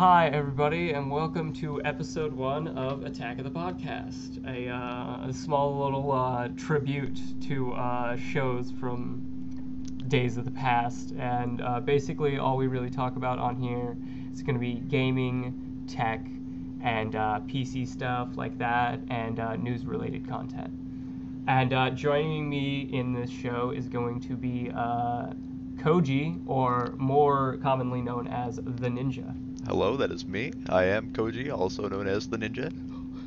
Hi, everybody, and welcome to episode one of Attack of the Podcast, a, uh, a small little uh, tribute to uh, shows from days of the past. And uh, basically, all we really talk about on here is going to be gaming, tech, and uh, PC stuff like that, and uh, news related content. And joining me in this show is going to be Koji, or more commonly known as the Ninja. Hello, that is me. I am Koji, also known as the Ninja.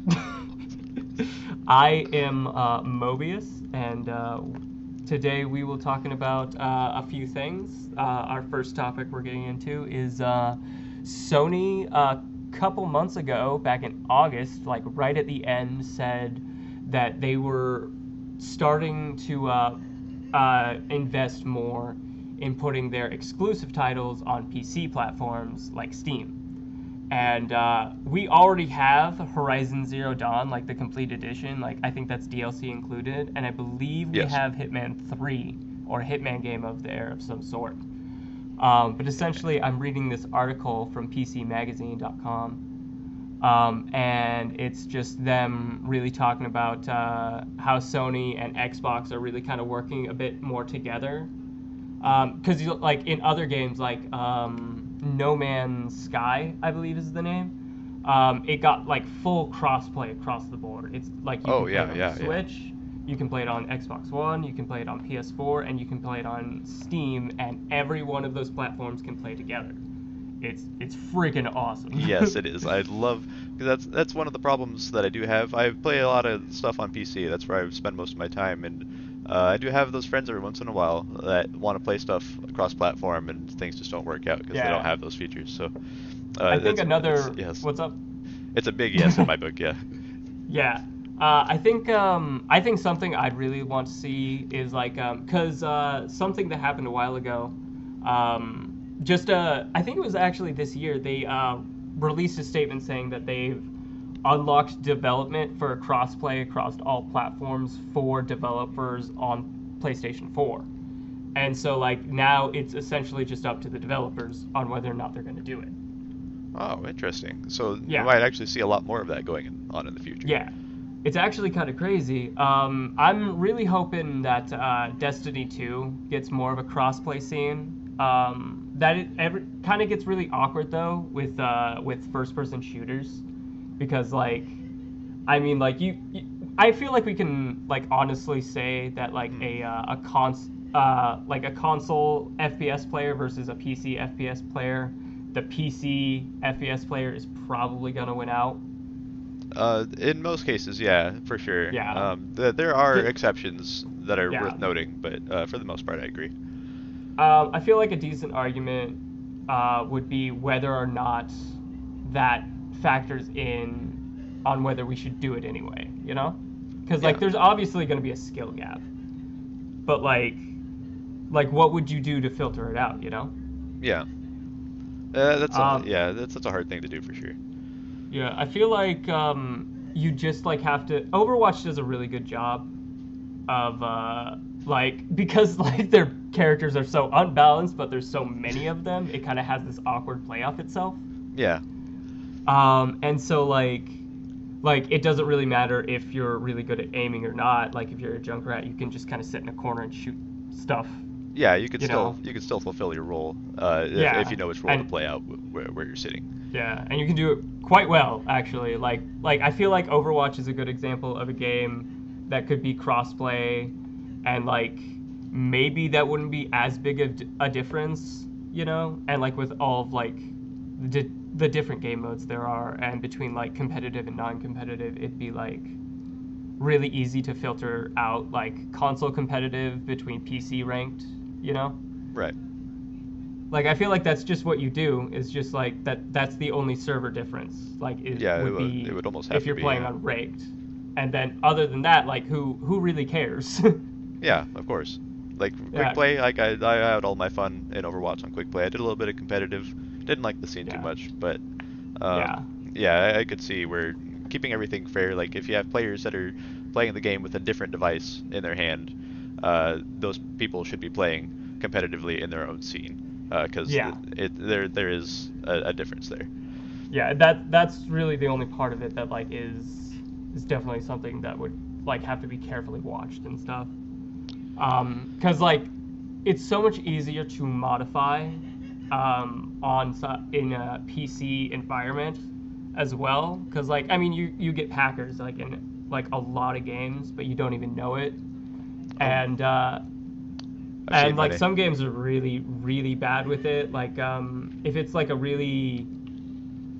I am uh, Mobius, and uh, today we will be talking about uh, a few things. Uh, our first topic we're getting into is uh, Sony. A couple months ago, back in August, like right at the end, said that they were starting to uh, uh, invest more in putting their exclusive titles on PC platforms like Steam. And uh, we already have Horizon Zero Dawn, like the complete edition. Like I think that's DLC included, and I believe we Yes. have Hitman Three or Hitman game of there of some sort. Um, but essentially, I'm reading this article from PCMagazine.com, um, and it's just them really talking about uh, how Sony and Xbox are really kind of working a bit more together. Because you like in other games, like um, No Man's Sky, I believe is the name. Um, it got like full crossplay across the board. It's like you Oh, can play it on yeah, yeah. Switch, you can play it on Xbox One, you can play it on PS4, and you can play it on Steam, and every one of those platforms can play together. It's it's freaking awesome. yes, it is. I love because that's that's one of the problems that I do have. I play a lot of stuff on PC. That's where I spend most of my time, and uh, I do have those friends every once in a while that want to play stuff across platform, and things just don't work out because Yeah. they don't have those features. So uh, I think another. yes, What's up? it's a big yes in my book. Yeah. Yeah. Uh, I think um, I think something I'd really want to see is like because uh, something that happened a while ago, um, just uh, I think it was actually this year they uh, released a statement saying that they've unlocked development for crossplay across all platforms for developers on PlayStation 4. And so like now it's essentially just up to the developers on whether or not they're going to do it. Oh, interesting. So Yeah. you might actually see a lot more of that going on in the future. Yeah, it's actually kind of crazy. Um, I'm really hoping that uh, Destiny 2 gets more of a crossplay scene. Um, that it kind of gets really awkward though with uh, with first-person shooters, because like, I mean like you, you, I feel like we can like honestly say that like Hmm. a uh, a cons uh, like a console FPS player versus a PC FPS player. The PC FPS player is probably gonna win out. Uh, in most cases, yeah, for sure. Yeah. Um, th- there are The- exceptions that are Yeah. worth noting, but uh, for the most part, I agree. Um, I feel like a decent argument uh, would be whether or not that factors in on whether we should do it anyway. You know, because like Yeah. there's obviously going to be a skill gap, but like, like what would you do to filter it out? You know? Yeah. Uh, that's Um, a, yeah, that's that's a hard thing to do for sure. Yeah, I feel like um, you just like have to. Overwatch does a really good job of uh, like because like their characters are so unbalanced, but there's so many of them. It kind of has this awkward play off itself. Yeah. Um, and so like like it doesn't really matter if you're really good at aiming or not. Like if you're a Junkrat, you can just kind of sit in a corner and shoot stuff. Yeah, you could You still know. you could still fulfill your role uh, if, Yeah, if you know which role to play out where, where you're sitting. Yeah, and you can do it quite well actually. Like like I feel like Overwatch is a good example of a game that could be crossplay and like maybe that wouldn't be as big of a difference, you know? And like with all of like the the different game modes there are and between like competitive and non-competitive, it'd be like really easy to filter out like console competitive between PC ranked, you know? Right. like I feel like that's just what you do is just like that that's the only server difference like it Yeah, it would would- be it would almost have if you're be, playing yeah. on ranked, and then other than that like who who really cares Yeah, of course. Like quick Yeah. play, like I, I had all my fun in Overwatch on quick play. I did a little bit of competitive. Didn't like the scene Yeah. too much, but Yeah. um, yeah, I, I could see where keeping everything fair. Like if you have players that are playing the game with a different device in their hand, uh, those people should be playing competitively in their own scene because Yeah. it, there there is a, a difference there. yeah, that that's really the only part of it that like is is definitely something that would like have to be carefully watched and stuff. Um, cause like it's so much easier to modify um, on in a PC environment as well. Cause like I mean you you get hackers like in like a lot of games, but you don't even know it. And uh, and like some games are really really bad with it like um if it's like a really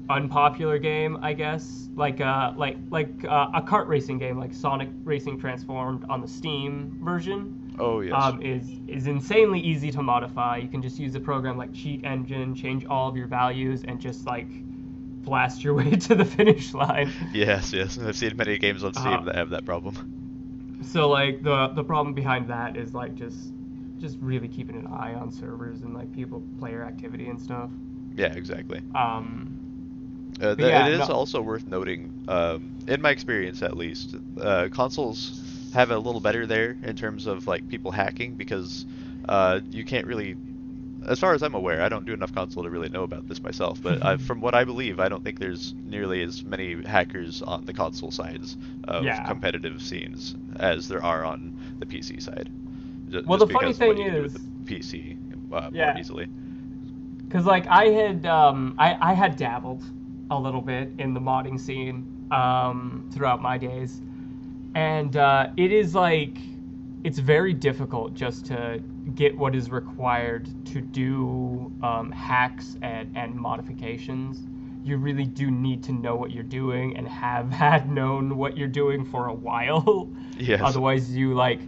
unpopular game i guess like uh like like uh, a kart racing game like sonic racing transformed on the steam version Oh yes. um, is is insanely easy to modify you can just use a program like cheat engine change all of your values and just like blast your way to the finish line yes, yes. I've seen many games on Steam Uh, that have that problem. so like the the problem behind that is like just just really keeping an eye on servers and like people player activity and stuff Yeah, exactly. um Uh, th- yeah, it is no- also worth noting, um, in my experience at least, uh, consoles have it a little better there in terms of like people hacking because uh, you can't really, as far as I'm aware, I don't do enough console to really know about this myself. But I, from what I believe, I don't think there's nearly as many hackers on the console sides of Yeah. competitive scenes as there are on the PC side. Well, just the funny because of what thing is- the PC uh, Yeah. more easily. because like i had um I, I had dabbled a little bit in the modding scene um throughout my days. And uh it is like it's very difficult just to get what is required to do um, hacks and, and modifications. You really do need to know what you're doing and have had known what you're doing for a while. Yes. otherwise you like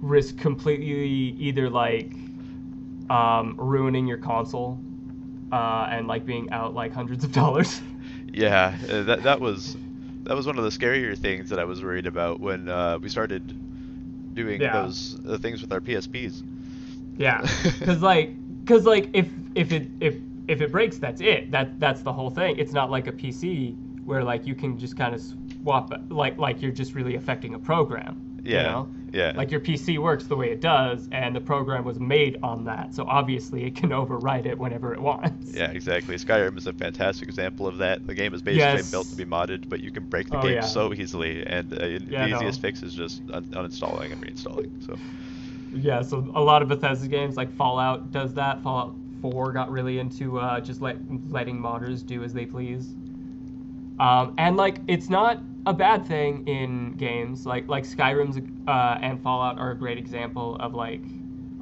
risk completely either like um, ruining your console uh, and like being out like hundreds of dollars Yeah, uh, that that was that was one of the scarier things that I was worried about when uh, we started doing Yeah. those uh, things with our PSPs. yeah because like because like if if it if if it breaks that's it that that's the whole thing it's not like a pc where like you can just kind of swap like like you're just really affecting a program you Yeah, know? Yeah. like your pc works the way it does and the program was made on that so obviously it can overwrite it whenever it wants Yeah, exactly. Skyrim is a fantastic example of that. The game is basically Yes. built to be modded, but you can break the Oh, game yeah. so easily, and uh, Yeah, the no. easiest fix is just un- uninstalling and reinstalling. So, Yeah, so a lot of Bethesda games like Fallout does that. Fallout 4 got really into uh, just let letting modders do as they please. Um, and like it's not a bad thing in games like like Skyrim's uh, and Fallout are a great example of like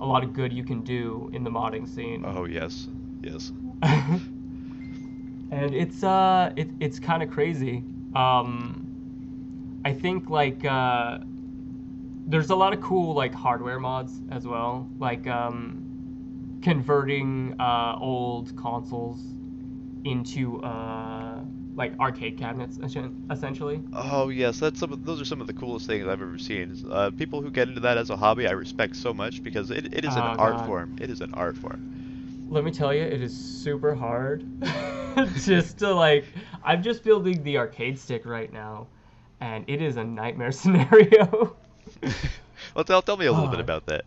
a lot of good you can do in the modding scene. oh yes, yes. and it's uh it, it's kind of crazy um i think like uh there's a lot of cool like hardware mods as well like um converting uh old consoles into uh like arcade cabinets essentially Oh yes, that's some. Of, those are some of the coolest things I've ever seen. Uh, people who get into that as a hobby, I respect so much because it, it is an Oh, art form. It is an art form. let me tell you it is super hard just to like i'm just building the arcade stick right now and it is a nightmare scenario well, tell, tell me a little bit Oh. about that.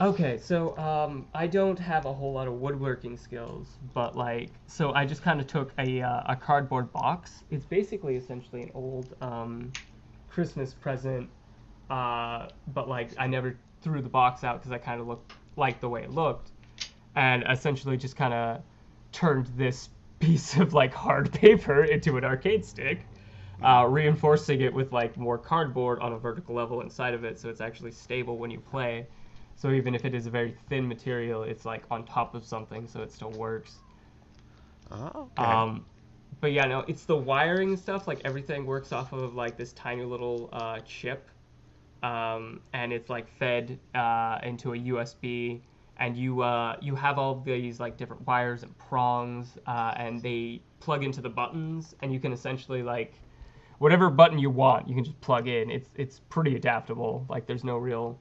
Okay, so um, I don't have a whole lot of woodworking skills, but like, so I just kind of took a uh, a cardboard box. It's basically essentially an old um, Christmas present, uh, but like I never threw the box out because I kind of looked like the way it looked, and essentially just kind of turned this piece of like hard paper into an arcade stick. Uh, reinforcing it with like more cardboard on a vertical level inside of it so it's actually stable when you play so even if it is a very thin material, it's like on top of something, so it still works. Oh, okay. Um, but yeah, no, it's the wiring stuff. Like everything works off of like this tiny little uh, chip, um, and it's like fed uh, into a USB. And you uh, you have all these like different wires and prongs, uh, and they plug into the buttons, and you can essentially like whatever button you want, you can just plug in. It's it's pretty adaptable. Like there's no real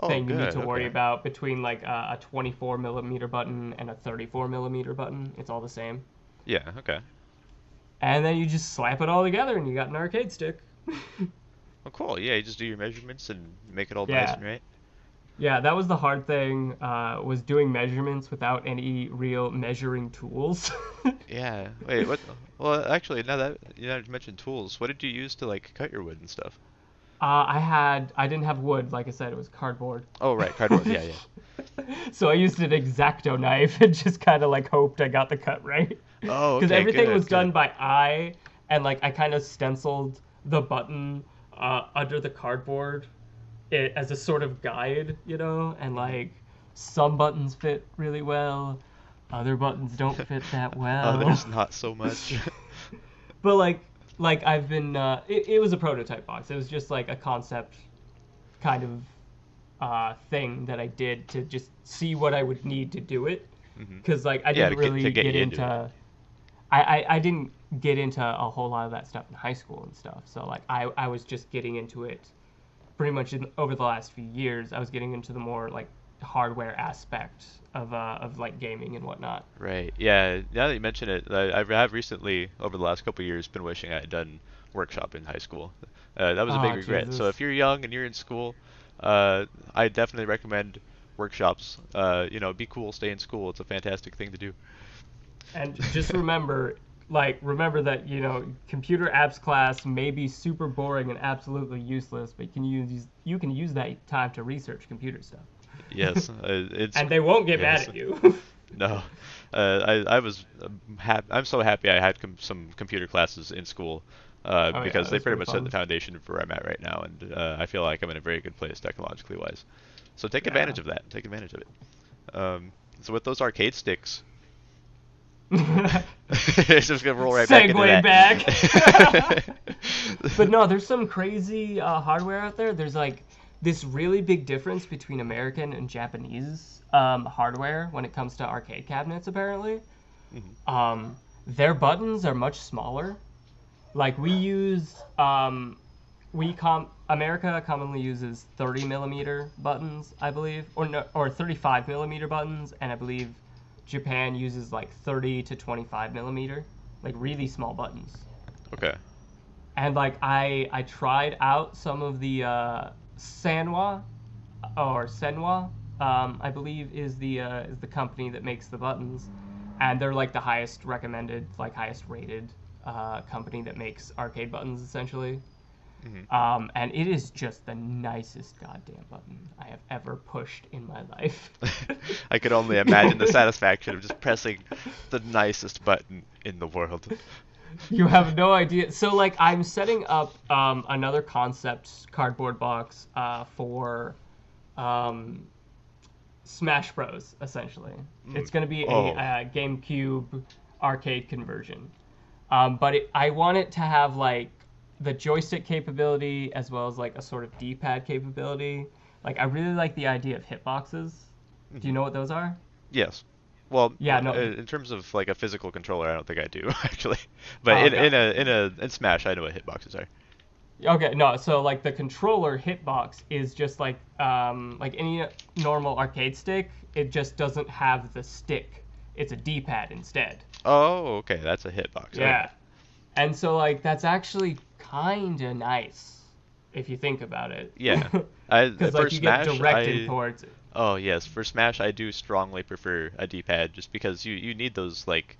oh, thing you need to worry okay. about between like a, a 24 millimeter button and a 34 millimeter button. It's all the same. Yeah. Okay. And then you just slap it all together and you got an arcade stick. Well, cool. Yeah, you just do your measurements and make it all Yeah. nice and right. Yeah, that was the hard thing. Uh, was doing measurements without any real measuring tools. Yeah. Wait, what? Well, actually, now that you mentioned tools, what did you use to like cut your wood and stuff? Uh, I had I didn't have wood, like I said, it was cardboard. Oh, right, cardboard. Yeah, yeah. So I used an exacto knife and just kind of like hoped I got the cut right. Oh, Because okay, everything good, was done by eye, and like I kind of stenciled the button uh, under the cardboard i as a sort of guide, you know, and like some buttons fit really well, other buttons don't fit that well. Others not so much. but like like I've been uh, it, it was a prototype box. It was just like a concept kind of uh, thing that I did to just see what I would need to do it. Because like I Yeah, didn't get- really get get, into into I, I, I didn't get into a whole lot of that stuff in high school and stuff. So like I, I was just getting into it pretty much in, over the last few years. I was getting into the more like hardware aspect of uh, of like gaming and whatnot. Right. Yeah. Now that you mention it, I, I have recently, over the last couple of years, been wishing I had done workshop in high school. Uh, that was a big regret. So if you're young and you're in school, uh, I definitely recommend workshops. Uh, you know, be cool, stay in school. It's a fantastic thing to do. And just remember, like, remember that you know, computer apps class may be super boring and absolutely useless, but you can use you can use that time to research computer stuff. Yes. uh, it's and they won't get yes. mad at you. No, uh, I I was hap- I'm so happy I had com- some computer classes in school uh, Oh, yeah, because they that's pretty really much set the foundation for where I'm at right now, and uh, I feel like I'm in a very good place technologically wise. So take Yeah. advantage of that. Take advantage of it. Um, so with those arcade sticks, it's just gonna roll right back into that. but no, there's some crazy uh, hardware out there. There's like this really big difference between American and Japanese um, hardware when it comes to arcade cabinets. Apparently, Mhm. um, their buttons are much smaller. Like we use, um, we com America commonly uses 30 millimeter buttons, I believe, or no, or 35 millimeter buttons, and I believe Japan uses like 30 to 25 millimeter, like really small buttons okay. and like I I tried out some of the uh, Sanwa or Senwa, um, I believe is the uh, is the company that makes the buttons, and they're like the highest recommended, like highest rated uh, company that makes arcade buttons essentially. Mhm. Um, and it is just the nicest goddamn button I have ever pushed in my life. I could only imagine the satisfaction of just pressing the nicest button in the world. You have no idea. So like I'm setting up um, another concept cardboard box uh, for um, Smash Bros. Essentially, it's going to be a Oh. uh, GameCube arcade conversion. Um, but it, I want it to have like the joystick capability as well as like a sort of D-pad capability. Like I really like the idea of hitboxes. Do you know what those are? Yes. Well, Yeah, no- uh, in terms of like a physical controller, I don't think I do actually. But Oh, in, okay. in a in a in Smash, I know what hitboxes are. Okay, no, so like the controller hitbox is just like um, like any normal arcade stick. It just doesn't have the stick. It's a D-pad instead. Oh, okay, that's a hitbox. okay. Yeah, and so like that's actually kind of nice if you think about it. Yeah. Because like you Smash, get directed I, imports. Oh yes, for Smash, I do strongly prefer a D-pad just because you you need those like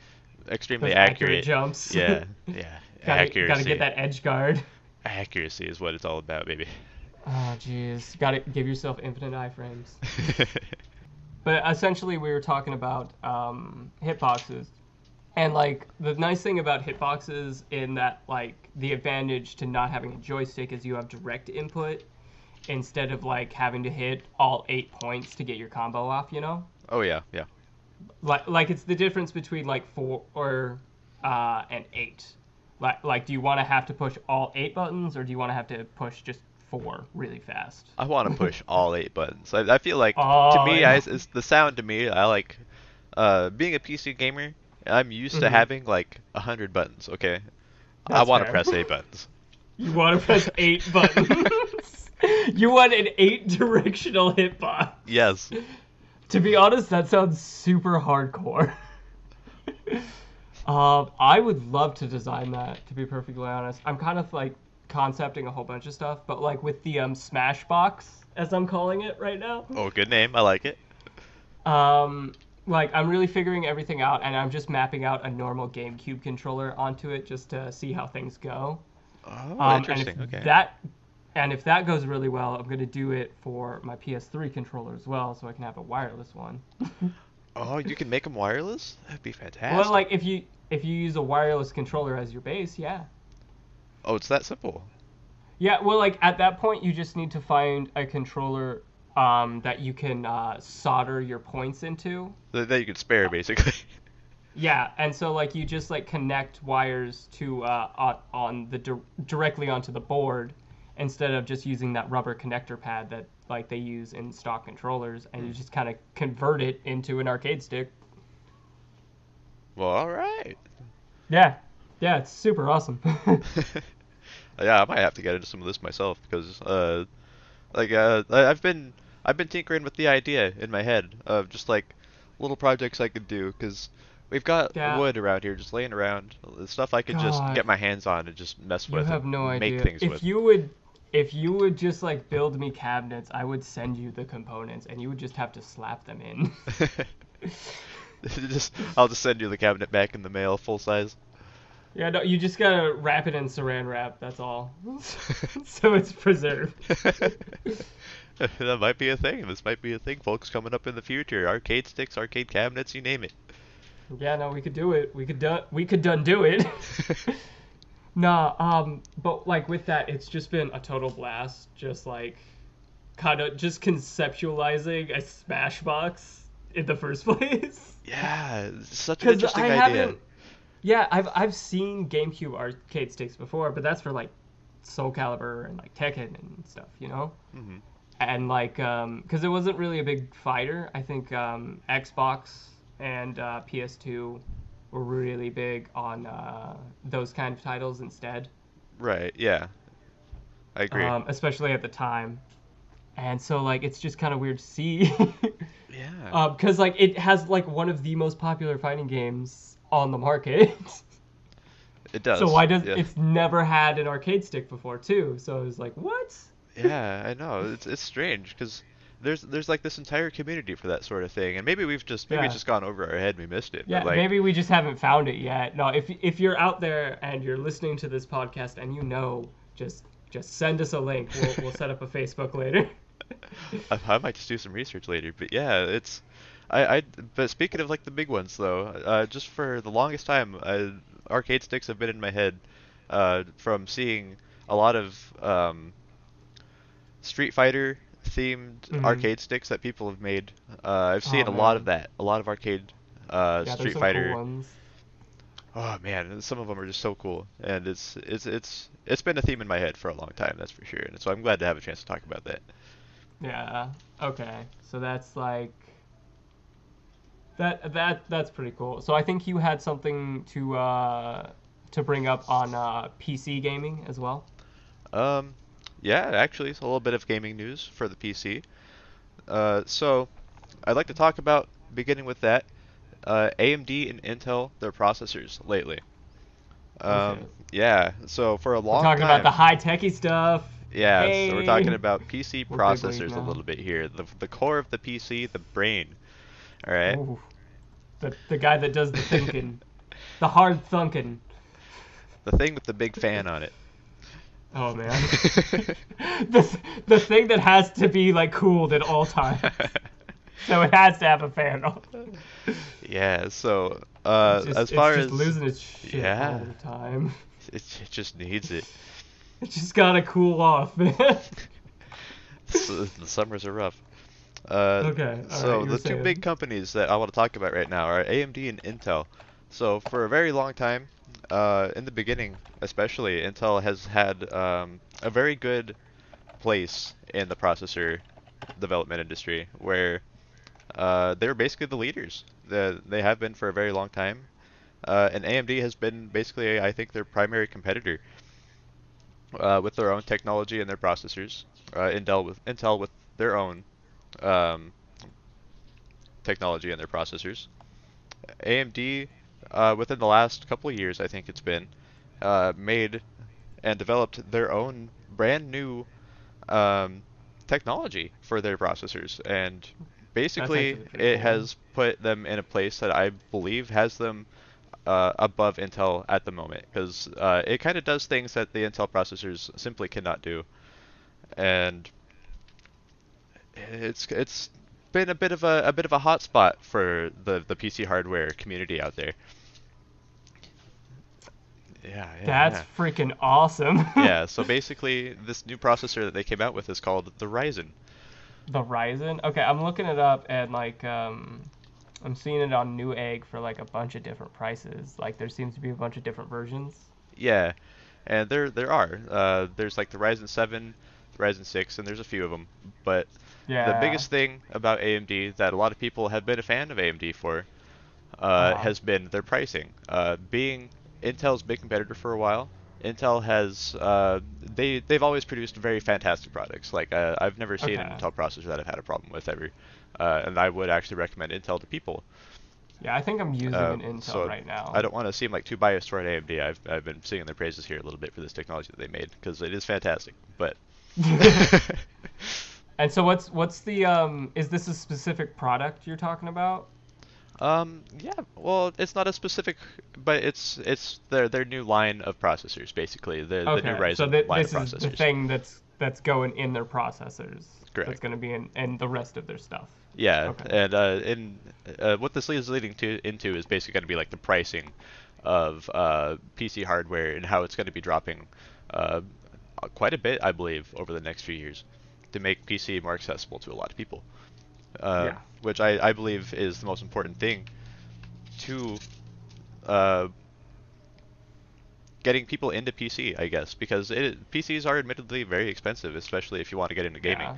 extremely Those accurate, accurate jumps. Yeah, yeah. Gotta, accuracy. gotta get that edge guard. Accuracy is what it's all about, baby. Oh jeez, gotta give yourself infinite iframes. But essentially, we were talking about um, hitboxes, and like the nice thing about hitboxes in that like the advantage to not having a joystick is you have direct input instead of like having to hit all eight points to get your combo off. You know, oh yeah, yeah. like like it's the difference between like four or uh, and eight. Like like, do you want to have to push all eight buttons, or do you want to have to push just four really fast? I want to push all eight buttons. I, I feel like to Oh, me. I, it's the sound to me. I like uh, being a PC gamer. I'm used to Mhm. having like a hundred buttons. Okay, I want to press eight buttons. You want to press eight buttons. you want an eight directional hitbox. Yes. To be honest, that sounds super hardcore. um, I would love to design that. To be perfectly honest, I'm kind of like concepting a whole bunch of stuff, but like with the um, Smash box as I'm calling it right now. Oh, good name. I like it. Um, like I'm really figuring everything out, and I'm just mapping out a normal GameCube controller onto it just to see how things go. Oh, Um, interesting. Okay. that and if that goes really well, I'm gonna do it for my PS3 controller as well, so I can have a wireless one. Oh, you can make them wireless? That'd be fantastic. well, like if you if you use a wireless controller as your base, yeah. oh, it's that simple. Yeah, well, like at that point, you just need to find a controller um, that you can uh, solder your points into. That, that you could spare, basically. Yeah, and so like you just like connect wires to uh, on, on the di- directly onto the board instead of just using that rubber connector pad that like they use in stock controllers, and you just kind of convert it into an arcade stick. well, all right. Yeah, yeah, it's super awesome. yeah, I might have to get into some of this myself because, uh, like, uh, I've been I've been tinkering with the idea in my head of just like little projects I could do because we've got Yeah. wood around here just laying around, stuff I could just get my hands on and just mess you with, have and no make idea. things If with. you would, if you would just like build me cabinets, I would send you the components, and you would just have to slap them in. just I'll just send you the cabinet back in the mail, full size. yeah, no, you just gotta wrap it in Saran wrap. That's all. so it's preserved. that might be a thing. This might be a thing, folks, coming up in the future. Arcade sticks, arcade cabinets, you name it. Yeah, no, we could do it. We could do. We could done do it. Nah, um, but like with that, it's just been a total blast. Just like, kind of just conceptualizing a Smashbox in the first place. yeah, such an interesting I idea. haven't. Yeah, I've I've seen GameCube arcade sticks before, but that's for like Soul Calibur and like Tekken and stuff, you know. Mhm. And like, um, because it wasn't really a big fighter. I think um, Xbox and uh, PS2 were really big on uh, those kind of titles instead, Right, yeah. I agree. um, especially at the time. And so like, it's just kind of weird to see. yeah. because like it has like one of the most popular fighting games on the market. it does. so why does yeah. it's never had an arcade stick before too? So I was like, what? yeah, I know. It's it's strange because there's there's like this entire community for that sort of thing, and maybe we've just maybe it's just gone over our head and we missed it. Yeah, but like, maybe we just haven't found it yet. No, if if you're out there and you're listening to this podcast and you know, just just send us a link. We'll we'll set up a Facebook later. I, I might just do some research later. But yeah, it's I I but speaking of like the big ones though, uh, just for the longest time, uh, arcade sticks have been in my head uh, from seeing a lot of um, Street Fighter themed Mhm. arcade sticks that people have made. Uh, I've Oh, seen a lot of that, a lot of arcade uh, yeah, Street Fighter. cool ones. Oh man, some of them are just so cool, and it's it's it's it's been a theme in my head for a long time, that's for sure. And so I'm glad to have a chance to talk about that. Yeah. Okay. So that's like that that that's pretty cool. So I think you had something to uh to bring up on uh PC gaming as well. Um, yeah, actually, it's a little bit of gaming news for the PC. Uh, so I'd like to talk about beginning with that. Uh, AMD and Intel, their processors lately. Um, Okay. yeah. So for a long We're talking time, about the high techy stuff. yeah. So we're talking about PC processors a little bit here. The the core of the PC, the brain. All right. Ooh. The the guy that does the thinking, the hard thunking. The thing with the big fan on it. Oh man. the the thing that has to be like cooled at all times. So it has to have a fan on. yeah. So uh, just, as far it's as losing its shit yeah. all the time. it, it just needs it. It just gotta cool off, man. S- the summers are rough. Uh, Okay, so right, the were two big companies that I want to talk about right now are AMD and Intel. So for a very long time, uh, in the beginning especially, Intel has had um, a very good place in the processor development industry, where uh, they're basically the leaders. The, they have been for a very long time, uh, and AMD has been basically, I think, their primary competitor uh, with their own technology and their processors. Uh, Intel with Intel with their own um, technology and their processors. AMD, uh, within the last couple of years, I think it's been, uh, made and developed their own brand new um, technology for their processors, and basically it cool. has put them in a place that I believe has them uh, above Intel at the moment because uh, it kind of does things that the Intel processors simply cannot do, and it's it's been a bit of a, a bit of a hot spot for the the PC hardware community out there. Yeah, yeah, That's yeah. freaking awesome. yeah, so basically, this new processor that they came out with is called the Ryzen. the Ryzen. Okay, I'm looking it up and like um, I'm seeing it on Newegg for like a bunch of different prices. Like there seems to be a bunch of different versions. Yeah, and there there are. Uh, there's like the Ryzen 7, the Ryzen 6, and there's a few of them. But Yeah. the biggest thing about AMD that a lot of people have been a fan of AMD for uh, Uh-huh. has been their pricing. Uh, being Intel's big competitor for a while, Intel has uh, they they've always produced very fantastic products. Like uh, I've never seen an Intel processor that I've had a problem with ever, uh, and I would actually recommend Intel to people. Yeah, I think I'm using Uh, an Intel so right now. I don't want to seem like too biased toward AMD. I've I've been singing their praises here a little bit for this technology that they made because it is fantastic. But and so what's what's the um is this a specific product you're talking about? Um yeah, well it's not a specific, but it's it's their their new line of processors basically the the new Okay, Ryzen so th- line this of is processors. the thing that's that's going in their processors. Correct. That's going to be in and the rest of their stuff. Yeah, Okay. and uh, in uh, what this is leading to into is basically going to be like the pricing of uh, PC hardware and how it's going to be dropping uh, quite a bit, I believe, over the next few years to make PC more accessible to a lot of people. Uh, Yeah. Which I, I believe is the most important thing to uh, getting people into PC, I guess, because it, PCs are admittedly very expensive, especially if you want to get into gaming. Yeah.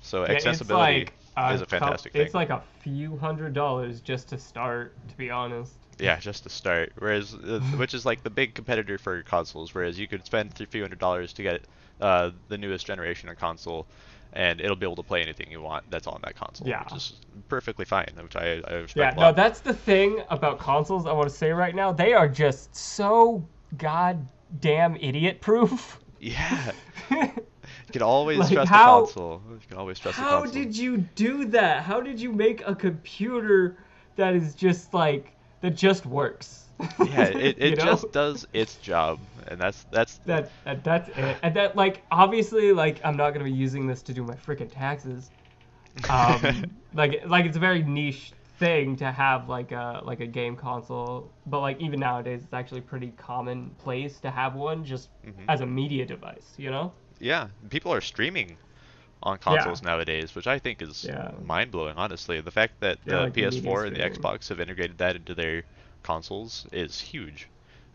So Yeah, accessibility like is a fantastic thing. It's like a few hundred dollars just to start, to be honest. Yeah, just to start. Whereas, uh, which is like the big competitor for consoles. Whereas you could spend a few hundred dollars to get uh, the newest generation of console, and it'll be able to play anything you want that's on that console. Yeah. Which is perfectly fine. Which I, I respect Yeah, no, that's the thing about consoles I want to say right now. They are just so goddamn idiot proof. Yeah. You can always Like, trust how- the console. You can always trust the console. How did you do that? How did you make a computer that is just like that just works? Yeah, it, You it know? just does its job, and that's that's that, that that's it. And that like obviously like I'm not gonna be using this to do my freaking taxes. Um, like like it's a very niche thing to have like a like a game console, but like even nowadays it's actually pretty commonplace to have one just Mhm. as a media device. You know? yeah. People are streaming on consoles nowadays, which I think is Yeah. mind blowing. Honestly, the fact that Yeah, the like PS4 and the. Xbox have integrated that into their consoles is huge,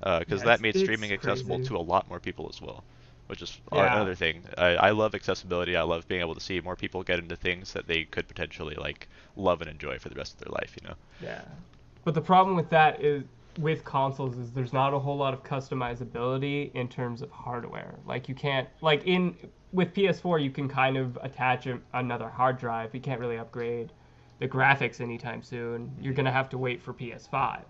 uh, because Yeah, that made streaming accessible crazy. to a lot more people as well. Which is Yeah. another thing. I, I love accessibility. I love being able to see more people get into things that they could potentially like love and enjoy for the rest of their life. You know. Yeah. But the problem with that is with consoles is there's not a whole lot of customizability in terms of hardware. Like you can't like in with PS4 you can kind of attach a, another hard drive. You can't really upgrade the graphics anytime soon. Mm-hmm. You're going to have to wait for PS5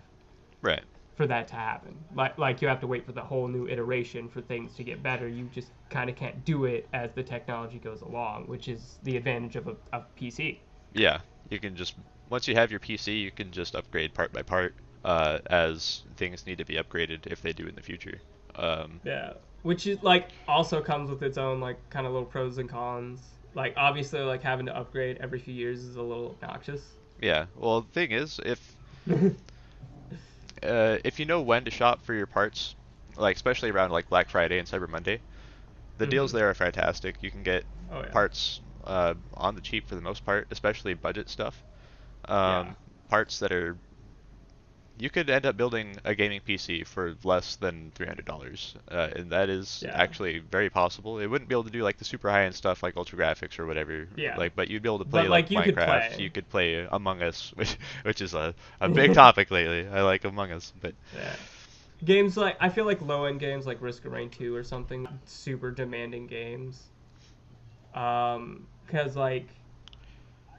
Right. for that to happen. Like like you have to wait for the whole new iteration for things to get better. You just kind of can't do it as the technology goes along, which is the advantage of a of PC. Yeah, you can just once you have your PC, you can just upgrade part by part uh, as things need to be upgraded if they do in the future. Um, Yeah, which is like also comes with its own like kind of little pros and cons. Like obviously, like having to upgrade every few years is a little obnoxious. yeah. Well, the thing is, if uh, if you know when to shop for your parts, like especially around like Black Friday and Cyber Monday, the deals Mhm. there are fantastic. You can get Oh yeah. parts uh, on the cheap for the most part, especially budget stuff. Um, Yeah. Parts that are you could end up building a gaming PC for less than three hundred dollars, uh, and that is Yeah. actually very possible. It wouldn't be able to do like the super high end stuff like ultra graphics or whatever. Yeah. Like, but you'd be able to play But, like, like, you could Minecraft. play. You could play Among Us, which which is a, a big topic lately. I like Among Us, but Yeah. Games like I feel like low end games like Risk of Rain 2 or something super demanding games. Um, because like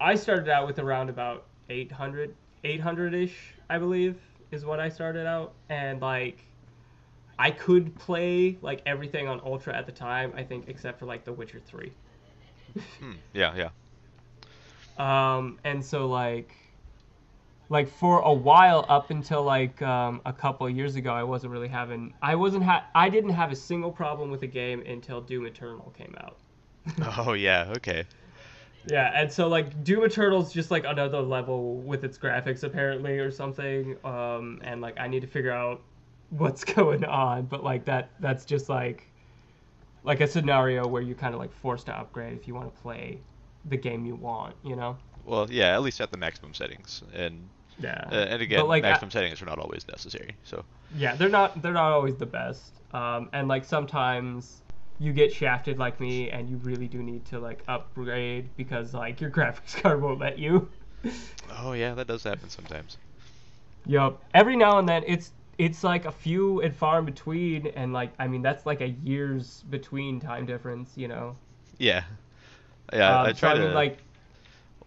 I started out with around about 800 800ish I believe is what I started out and like I could play like everything on ultra at the time I think except for like The Witcher 3. Hmm, yeah, yeah. Um, and so like, like for a while up until like um, a couple of years ago, I wasn't really having, I wasn't ha- I didn't have a single problem with the game until Doom Eternal came out. Oh yeah, okay. Yeah, and so like Doom Eternal's just like another level with its graphics apparently or something. Um, and like I need to figure out what's going on, but like that that's just like like a scenario where you're kind of like forced to upgrade if you want to play the game you want, you know? Well, yeah, at least at the maximum settings, and Yeah. uh, and again, But, like, maximum settings are not always necessary. So Yeah, they're not they're not always the best. Um, and like sometimes you get shafted like me, and you really do need to like upgrade because like your graphics card won't let you. oh yeah, that does happen sometimes. Yup. Every now and then, it's it's like a few and far in between, and like I mean that's like a years between time difference, you know. Yeah, yeah. Um, I so try I to mean like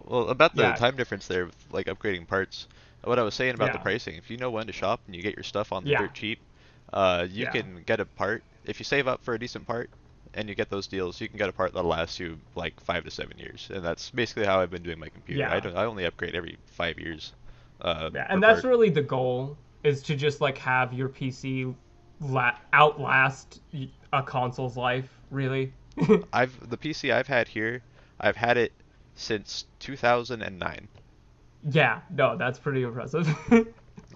well about the yeah. time difference there, with, like upgrading parts. What I was saying about the pricing, if you know when to shop and you get your stuff on the Yeah. dirt cheap, uh, you Yeah. can get a part. If you save up for a decent part and you get those deals, you can get a part that'll last you like five to seven years, and that's basically how I've been doing my computer. Yeah. I don't. I only upgrade every five years. Uh, Yeah, and that's part. really the goal is to just like have your PC la- outlast a console's life, really. I've the PC I've had here, I've had it since 2009. yeah, no, that's pretty impressive.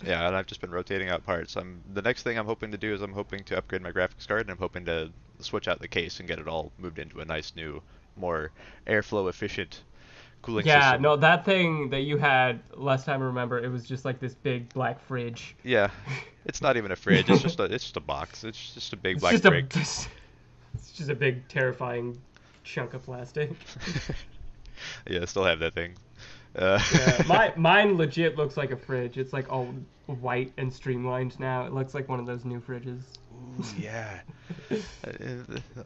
Yeah, and I've just been rotating out parts. I'm the next thing I'm hoping to do is I'm hoping to upgrade my graphics card, and I'm hoping to switch out the case and get it all moved into a nice new, more airflow efficient cooling yeah, system. no, that thing that you had last time I remember, it was just like this big black fridge. Yeah, it's not even a fridge. It's just a it's just a box. It's just a big It's black just brick. a it's just a big terrifying chunk of plastic. yeah, I still have that thing. Uh, Yeah, my mine legit looks like a fridge. It's like all white and streamlined now. It looks like one of those new fridges. Ooh, yeah.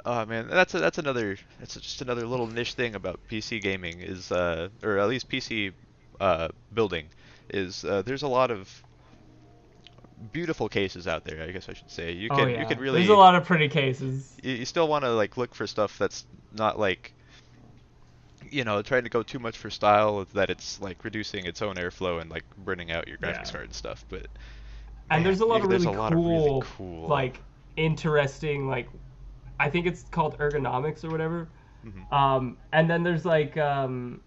Oh man, that's a, that's another that's just another little niche thing about PC gaming is uh or at least PC uh building is uh, there's a lot of beautiful cases out there. I guess I should say you can oh can yeah, you can really there's a lot of pretty cases. you, you still want to like look for stuff that's not like you know trying to go too much for style that it's like reducing its own airflow and like burning out your graphics Yeah. card and stuff but And man, there's a lot of really a lot cool, of really cool like interesting, like I think it's called ergonomics or whatever. Mhm. Um, and then there's like um,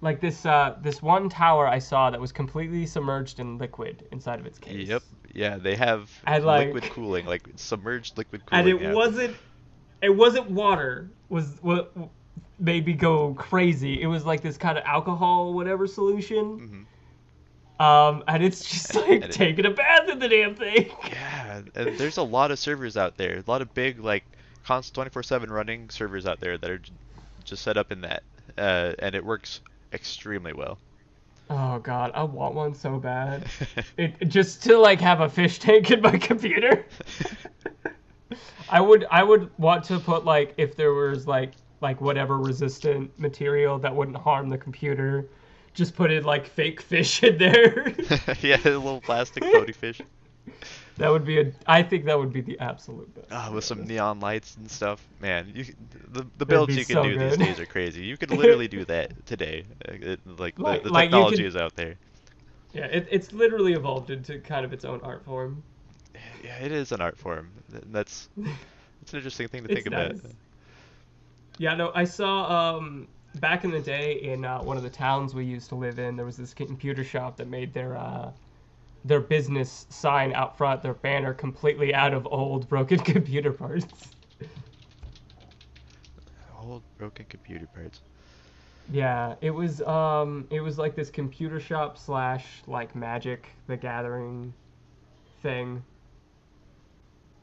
like this uh, this one tower I saw that was completely submerged in liquid inside of its case. Yep. Yeah, they have And, like- liquid cooling, like submerged liquid cooling. and it yeah. wasn't it wasn't water was what made me go crazy. It was like this kind of alcohol whatever solution. Mhm. um and it's just like And it- taking a bath in the damn thing. Yeah, and there's a lot of servers out there, a lot of big like constant 24/7 running servers out there that are just set up in that, uh, and it works extremely well. oh god. I want one so bad. It just to like have a fish tank in my computer. I would i would want to put like if there was like like whatever resistant material that wouldn't harm the computer just put in like fake fish in there yeah, a little plastic floaty fish. That would be a. I think that would be the absolute best. Ah, with some neon lights and stuff. Man, you the the builds you can so do these days are crazy. You could literally do that today. Uh, it- like, Like- the, the like technology is out there. Yeah, it, it's literally evolved into kind of its own art form. Yeah, it is an art form. That's it's an interesting thing to think about. Yeah, no, I saw um back in the day in uh, one of the towns we used to live in. There was this computer shop that made their uh, their business sign out front, their banner, completely out of old broken computer parts. Old broken computer parts. Yeah, it was um it was like this computer shop slash like Magic the Gathering thing.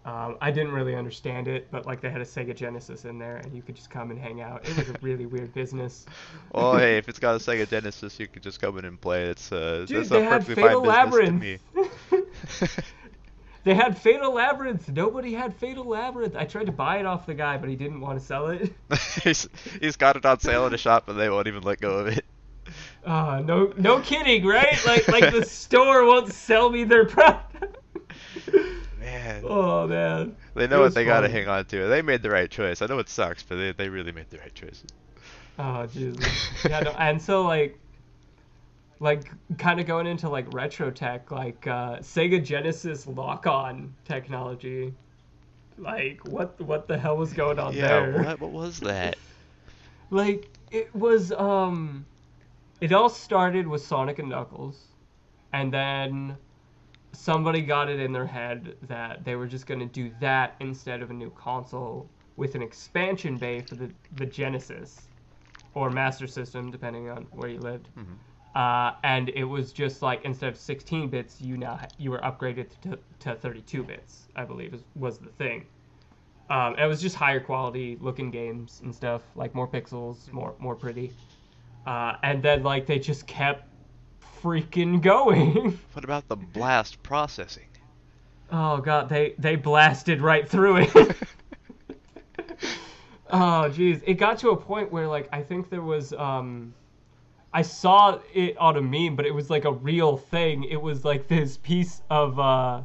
Um, I didn't really understand it, but like they had a Sega Genesis in there, and you could just come and hang out. It was a really weird business. Well, hey, if it's got a Sega Genesis, you can just come in and play. It's uh, Dude, that's they a had perfectly Fatal fine business to Labyrinth. me. they had Fatal Labyrinth. Nobody had Fatal Labyrinth. I tried to buy it off the guy, but he didn't want to sell it. he's, he's got it on sale in a shop, and they won't even let go of it. Ah, no, no kidding, right? Like, like the store won't sell me their product. Man, Oh man. they know what they gotta hang on to. They made the right choice. I know it sucks, but they, they really made the right choice. Oh Jesus. Yeah, no, and so like like kind of going into like retro tech, like uh, Sega Genesis lock-on technology. Like what what the hell was going on yeah, there? what what was that? Like it was um it all started with Sonic and Knuckles and then somebody got it in their head that they were just going to do that instead of a new console with an expansion bay for the, the Genesis or Master System, depending on where you lived. Mhm. Uh, and it was just like instead of 16 bits, you now you were upgraded to, to 32 bits. I believe is, was the thing. Um, it was just higher quality looking games and stuff, like more pixels, more more pretty. Uh, and then like they just kept freaking going. What about the blast processing? oh god, they they blasted right through it. oh jeez, it got to a point where like I think there was um I saw it on a meme, but it was like a real thing. It was like this piece of uh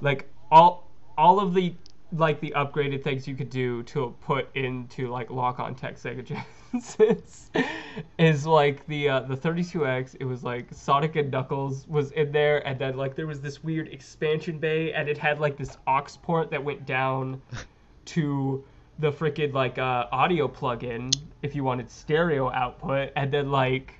like all all of the like the upgraded things you could do to put into like lock on tech Sega Genesis is like the uh, the 32X. It was like Sonic and Knuckles was in there, and then like there was this weird expansion bay, and it had like this aux port that went down to the freaking like uh, audio plug-in if you wanted stereo output, and then like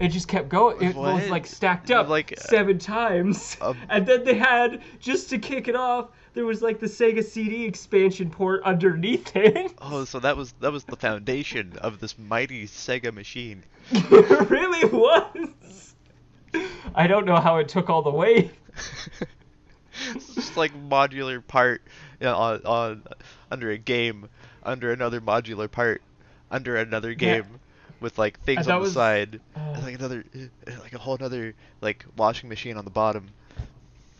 it just kept going. It was like stacked up Like, seven times, um, and then they had just to kick it off. There was like the Sega CD expansion port underneath it. Oh, so that was that was the foundation of this mighty Sega machine. it really was. I don't know how it took all the weight. it's just like modular part you know, on, on under a game, under another modular part, under another Yeah. game, with like things on the was- side, uh, and like another, uh, like a whole another like washing machine on the bottom.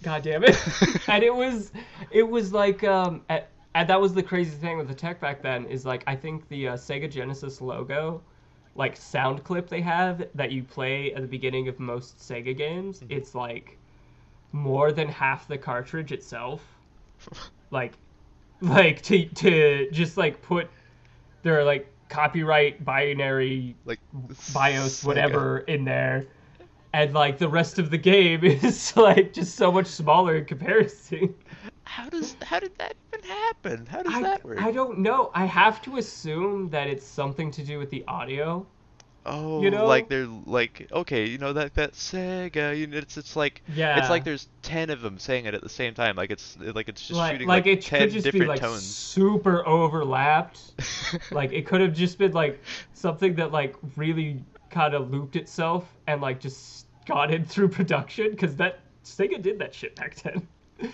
God damn it! and it was, it was like, um, at, and that was the crazy thing with the tech back then is like I think the uh, Sega Genesis logo, like sound clip they have that you play at the beginning of most Sega games, it's like more than half the cartridge itself. Like, like to to just like put their like copyright binary like BIOS Sega. whatever in there. And like the rest of the game is like just so much smaller in comparison. How does how did that even happen? How does I, that work? I don't know. I have to assume that it's something to do with the audio. Oh, You know? like they're like okay, you know that that Sega, you know, it's it's like Yeah. it's like there's ten of them saying it at the same time, like it's like it's just like, shooting like like, it ten could just be different like tones. super overlapped. like it could have just been like something that like really kind of looped itself and like just got in through production because that Sega did that shit back then.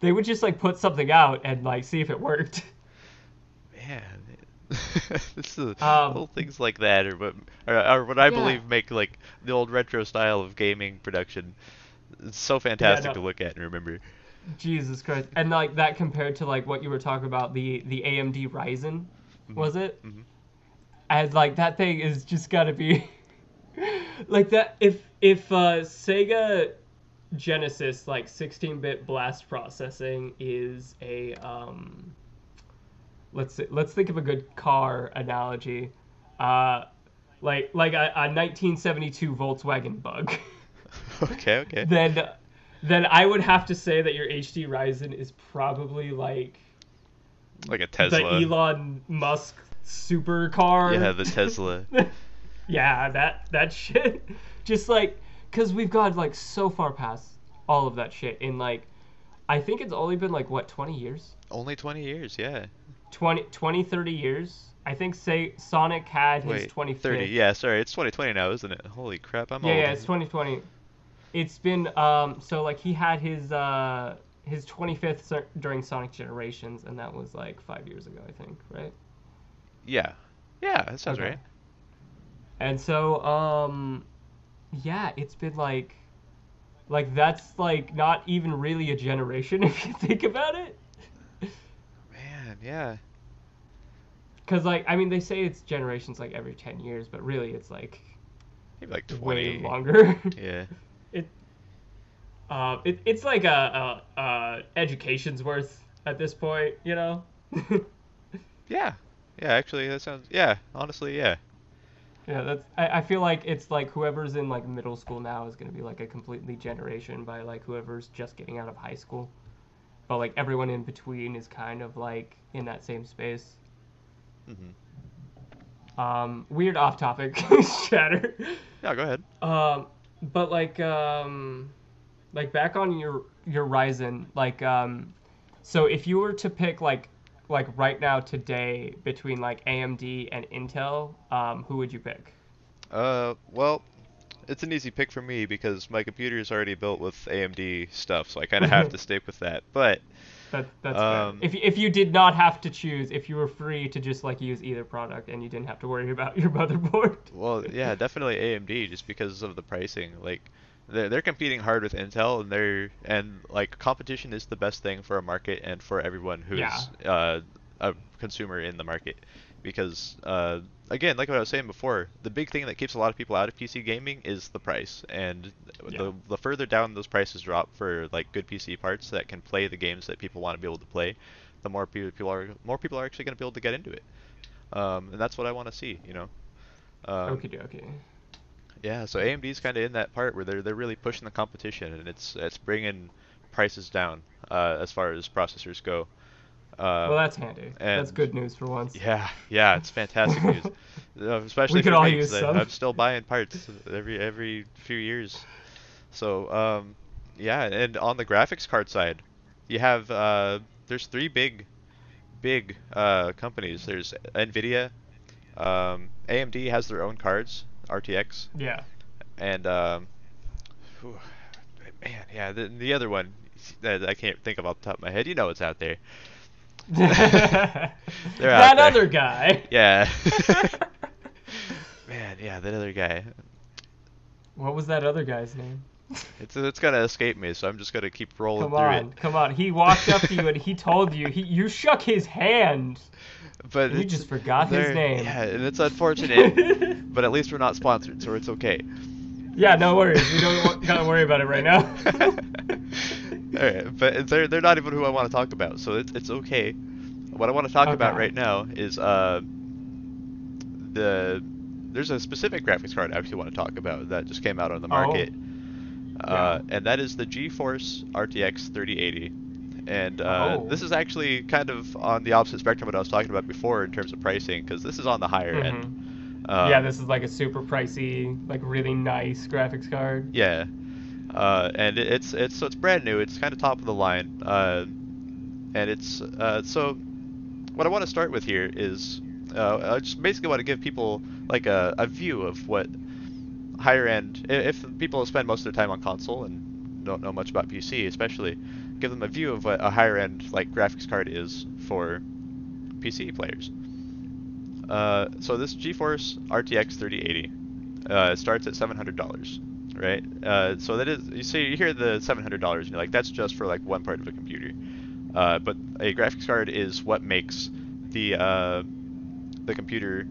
they would just like put something out and like see if it worked. Man, this is Um, little things like that, or what, or, or what I Yeah. believe make like the old retro style of gaming production. It's so fantastic no. to look at and remember. Jesus Christ! And like that compared to like what you were talking about the the AMD Ryzen, was it? Mhm. And like that thing is just gotta be like that. If if uh, Sega Genesis like 16-bit blast processing is a um, let's see, let's think of a good car analogy, uh, like like a, a 1972 Volkswagen Bug. okay, okay. then then I would have to say that your HD Ryzen is probably like like a Tesla. the Elon Musk supercar. yeah, the Tesla. Yeah, that that shit. Just like cuz we've gone like so far past all of that shit in like I think it's only been like what 20 years? Only 20 years, yeah. 20 20 30 years. I think say Sonic had his Wait, 25th 30. Yeah, sorry, it's 2020 now, isn't it? Holy crap, I'm Yeah, old. yeah, it's 2020. It's been um so like he had his uh his 25th cer- during Sonic Generations and that was like 5 years ago, I think, right? yeah. Yeah, that sounds Okay. right. And so um yeah, it's been like like that's like not even really a generation if you think about it. Man, yeah. Cuz like I mean they say it's generations like every 10 years, but really it's like Maybe like 20. way longer. Yeah. it uh it, it's like a, a, a education's worth at this point, you know? Yeah. Yeah, actually, that sounds. Yeah, honestly, yeah. Yeah, that's. I, I feel like it's like whoever's in like middle school now is gonna be like a completely generation by like whoever's just getting out of high school, but like everyone in between is kind of like in that same space. hmm Um, weird off topic chatter. Yeah, go ahead. Um, but like um, like back on your your Ryzen, like um, so if you were to pick like like right now today between like AMD and Intel, um, who would you pick? Uh, well, it's an easy pick for me because my computer is already built with AMD stuff, so I kind of have to stick with that. But That, that's Um, fair. If, if you did not have to choose, if you were free to just like use either product and you didn't have to worry about your motherboard. well, yeah, definitely AMD just because of the pricing. Like they're they're competing hard with Intel, and they're and like competition is the best thing for a market and for everyone who's Yeah. uh, a consumer in the market. Because uh, again, like what I was saying before, the big thing that keeps a lot of people out of PC gaming is the price, and Yeah. the the further down those prices drop for like good PC parts that can play the games that people want to be able to play, the more people people are more people are actually going to be able to get into it. Um, and that's what I want to see, you know. Um, Okie dokie. Yeah, so AMD's kind of in that part where they're they're really pushing the competition, and it's it's bringing prices down uh, as far as processors go. Uh, well, that's handy. That's good news for once. yeah, yeah, it's fantastic news, Uh, especially We could for all use some. I'm still buying parts every every few years. So um, yeah, and on the graphics card side, you have uh, there's three big big uh, companies. There's Nvidia, um, AMD has their own cards, RTX, Yeah. and um, whew, man, yeah, the, the other one that I can't think of off the top of my head. You know it's out there. that out other guy. Yeah. man, yeah, that other guy. What was that other guy's name? It's it's gonna escape me, so I'm just gonna keep rolling Come through on, come on. He walked up to you and he told you. He you shook his hand. But You just forgot his name. Yeah, and it's unfortunate, but at least we're not sponsored, so it's okay. Yeah, no worries. We don't gotta worry about it right now. Alright, but they're they're not even who I want to talk about, so it's it's okay. What I want to talk about right now is uh the there's a specific graphics card I actually want to talk about that just came out on the market. Oh. market, uh, and that is the GeForce RTX 3080. And uh, Oh. this is actually kind of on the opposite spectrum of what I was talking about before in terms of pricing, because this is on the higher end. Um, Mm-hmm. yeah, this is like a super pricey, like really nice graphics card. Yeah, uh, and it, it's it's so it's brand new. It's kind of top of the line, uh, and it's uh, so. What I want to start with here is uh, I just basically want to give people like a, a view of what higher end. If people spend most of their time on console and don't know much about PC, especially, give them a view of what a higher end like graphics card is for PC players. Uh, so this GeForce RTX 3080 uh, starts at seven hundred dollars, right? Uh, so that is you see you hear the seven hundred dollars and you're like that's just for like one part of a computer, uh, but a graphics card is what makes the uh, the computer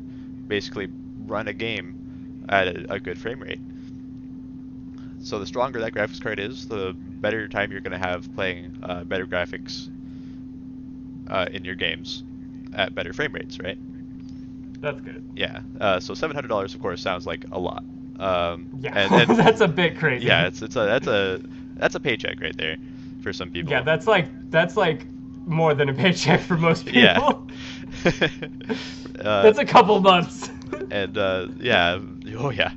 basically run a game at a, a good frame rate. So the stronger that graphics card is, the better time you're going to have playing uh, better graphics uh, in your games at better frame rates, right? That's good. Yeah. Uh, so seven hundred dollars, of course, sounds like a lot. Um, Yeah, And, and that's a bit crazy. yeah, it's it's a that's a that's a paycheck right there for some people. Yeah, that's like that's like more than a paycheck for most people. yeah. uh, that's a couple months. and uh, yeah, oh yeah.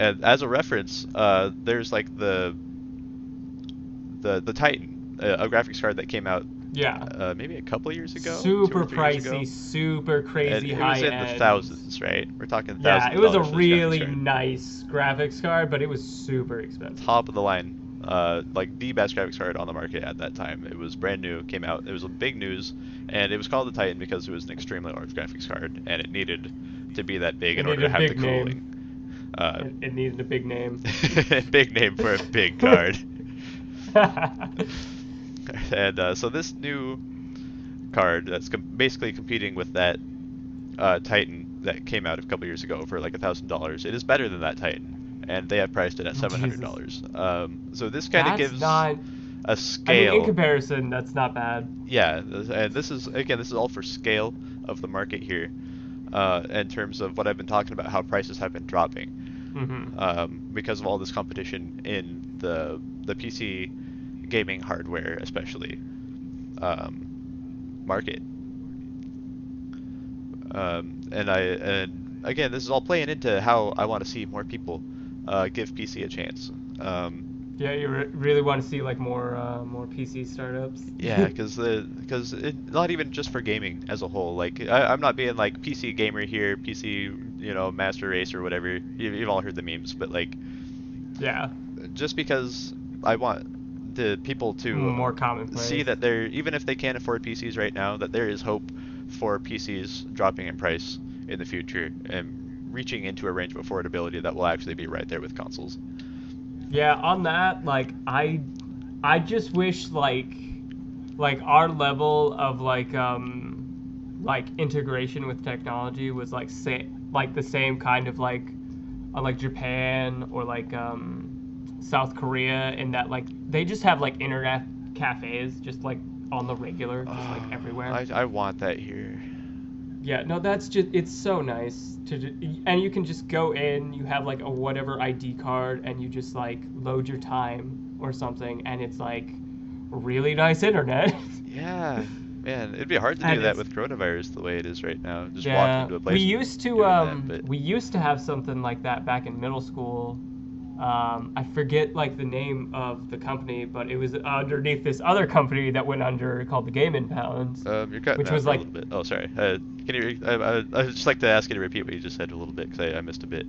And as a reference, uh, there's like the the the Titan, a, a graphics card that came out yeah. uh, maybe a couple years ago. super years ago. pricey, super And crazy it high was in end. the thousands, right? We're talking thousands. Yeah, it was a this graphics really nice graphics card, but it was super expensive. top of the line, uh, like the best graphics card on the market at that time. It was brand new, came out. It was a big news, and it was called the Titan because it was an extremely large graphics card, and it needed to be that big It in order to have the cooling. name. Uh, It, it needed a big name. big name for a big card. and uh, so this new card that's com- basically competing with that uh, Titan that came out a couple years ago for like a thousand dollars. It is better than that Titan, and they have priced it at Oh, seven hundred dollars. Um, so this kind of gives not. a I mean, scale. in comparison, that's not bad. yeah, and this is again, this is all for scale of the market here. uh, in terms of what I've been talking about, how prices have been dropping hmm um, because of all this competition in the the PC gaming hardware, especially um, market. Um, and I and again, this is all playing into how I want to see more people uh, give PC a chance. Um, Yeah, you re- really want to see like more uh, more PC startups. yeah, because the because not even just for gaming as a whole. Like I, I'm not being like PC gamer here, PC you know master race or whatever. You, you've all heard the memes, but like yeah, just because I want the people to more commonplace. see that there, even if they can't afford PCs right now, that there is hope for PCs dropping in price in the future and reaching into a range of affordability that will actually be right there with consoles. Yeah, on that, like I, I just wish like, like our level of like um, like integration with technology was like say like the same kind of like, on like Japan or like um, South Korea in that like they just have like internet cafes just like on the regular, just like everywhere. I, I want that here. Yeah, no, that's just it's so nice to and you can just go in, you have like a whatever ID card and you just like load your time or something and it's like really nice internet. Yeah, man, it'd be hard to And do that with coronavirus the way it is right now. Just yeah. walking into a place. we used to that, um but- we used to have something like that back in middle school. Um, I forget like the name of the company, but it was underneath this other company that went under called the Game Impound. Um, you're cutting which was like- a little bit. Oh, sorry. Uh, can you? I, I, I'd just like to ask you to repeat what you just said a little bit because I, I missed a bit.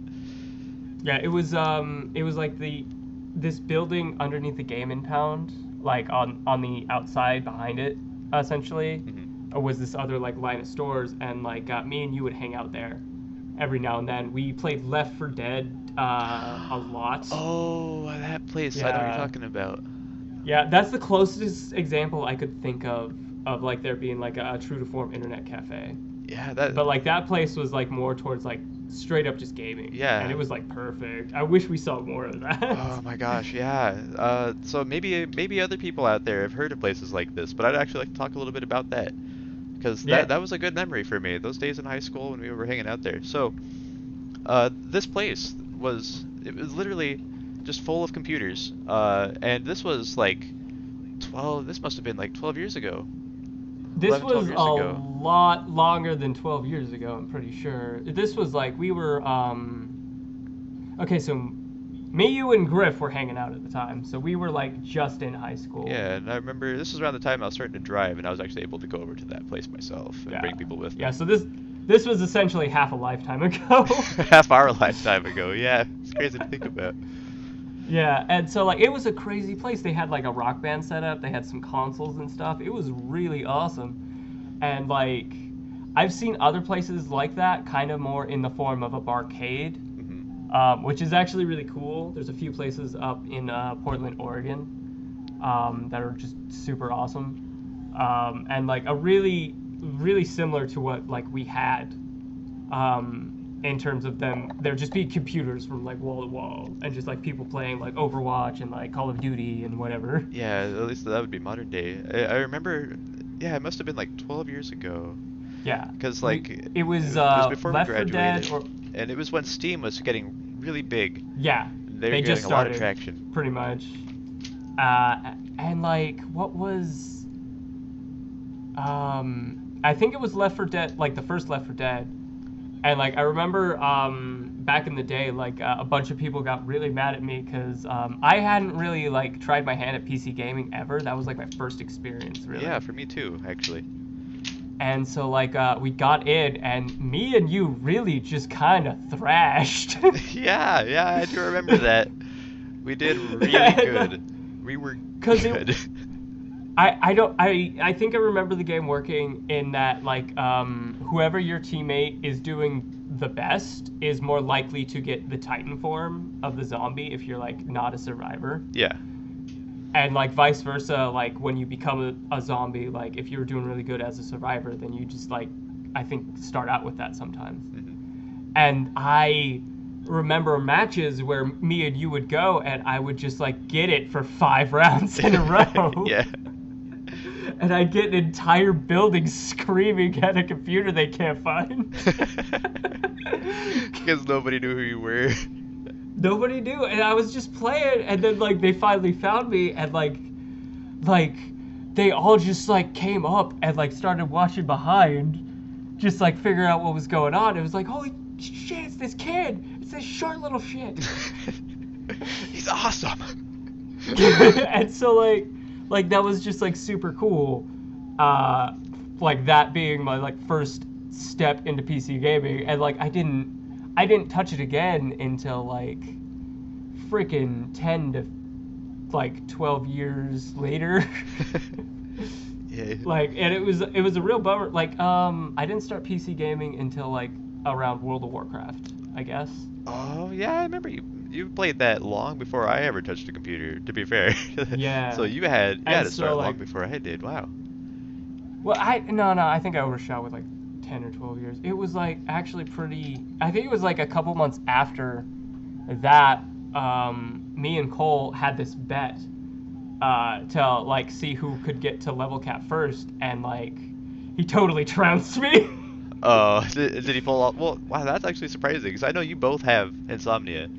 Yeah, it was um it was like the this building underneath the game impound, like on on the outside behind it, essentially, Mhm. uh, was this other like line of stores, and like uh, me and you would hang out there every now and then. We played Left 4 Dead uh, a lot. Oh, that place. I know what Yeah. you're talking about. Yeah, that's the closest example I could think of of like there being like a, a true to form internet cafe. Yeah, that. But like that place was like more towards like straight up just gaming. Yeah. And it was like perfect. I wish we saw more of that. Oh my gosh, yeah. Uh, so maybe maybe other people out there have heard of places like this, but I'd actually like to talk a little bit about that because Yeah. that that was a good memory for me. Those days in high school when we were hanging out there. So, uh, this place was it was literally just full of computers, uh, and this was like twelve. This must have been like twelve years ago. This 11, was a ago. lot longer than 12 years ago, I'm pretty sure. This was like, we were, um, okay, so me, you, and Griff were hanging out at the time. So we were like just in high school. Yeah, and I remember this was around the time I was starting to drive, and I was actually able to go over to that place myself and Yeah. bring people with me. Yeah, so this, this was essentially half a lifetime ago. Half our lifetime ago. Yeah, it's crazy to think about. Yeah, and so like, it was a crazy place. They had like a rock band set up, they had some consoles and stuff. It was really awesome. And like, I've seen other places like that, kind of more in the form of a barcade. hmm um, which is actually really cool. There's a few places up in uh, Portland, Oregon, um, that are just super awesome, um, and like a really, really similar to what like we had, um, in terms of them. There'd just be computers from like wall to wall, and just like people playing like Overwatch and like Call of Duty and whatever. Yeah, at least that would be modern day. I, I remember, yeah, it must have been like 12 years ago. Yeah, Because We- like it was, it uh, before Left we graduated, Dead or and it was when Steam was getting really big. yeah, They were they just a lot of started. traction. pretty much. Uh, and like, what was? Um, I think it was Left 4 Dead, like the first Left 4 Dead, and like I remember um, back in the day, like uh, a bunch of people got really mad at me because um, I hadn't really like tried my hand at PC gaming ever. That was like my first experience, really. Yeah, for me too, actually. And so like uh, we got in, and me and you really just kind of thrashed. yeah, yeah, I do remember that. We did really uh, good. We were 'cause it- good. I, I don't I, I think I remember the game working in that like um, whoever your teammate is doing the best is more likely to get the Titan form of the zombie if you're like not a survivor. yeah. And like vice versa, like when you become a, a zombie, like if you're doing really good as a survivor, then you just like I think start out with that sometimes. Mhm. And I remember matches where me and you would go and I would just like get it for five rounds in a row. yeah. And I get an entire building screaming at a computer they can't find. Because nobody knew who you were. Nobody knew, and I was just playing, and then like they finally found me, and like, like, they all just like came up and like started watching behind, just like figuring out what was going on. It was like, holy shit, it's this kid, it's this short little shit. He's awesome. and so like like that was just like super cool uh like that being my like first step into pc gaming and like i didn't i didn't touch it again until like freaking 10 to like 12 years later Yeah. like and it was it was a real bummer like um i didn't start pc gaming until like around world of warcraft i guess Oh yeah, I remember you. You played that long before I ever touched a computer. To be fair. Yeah. so you had you had to so, start long like- before I did. Wow. Well, I no no. I think I overshot with like ten or twelve years. It was like actually pretty. I think it was like a couple months after that. Um, me and Cole had this bet uh, to like see who could get to level cap first, and like he totally trounced me. Oh, did, did he pull off? Well, wow, that's actually surprising because I know you both have insomnia.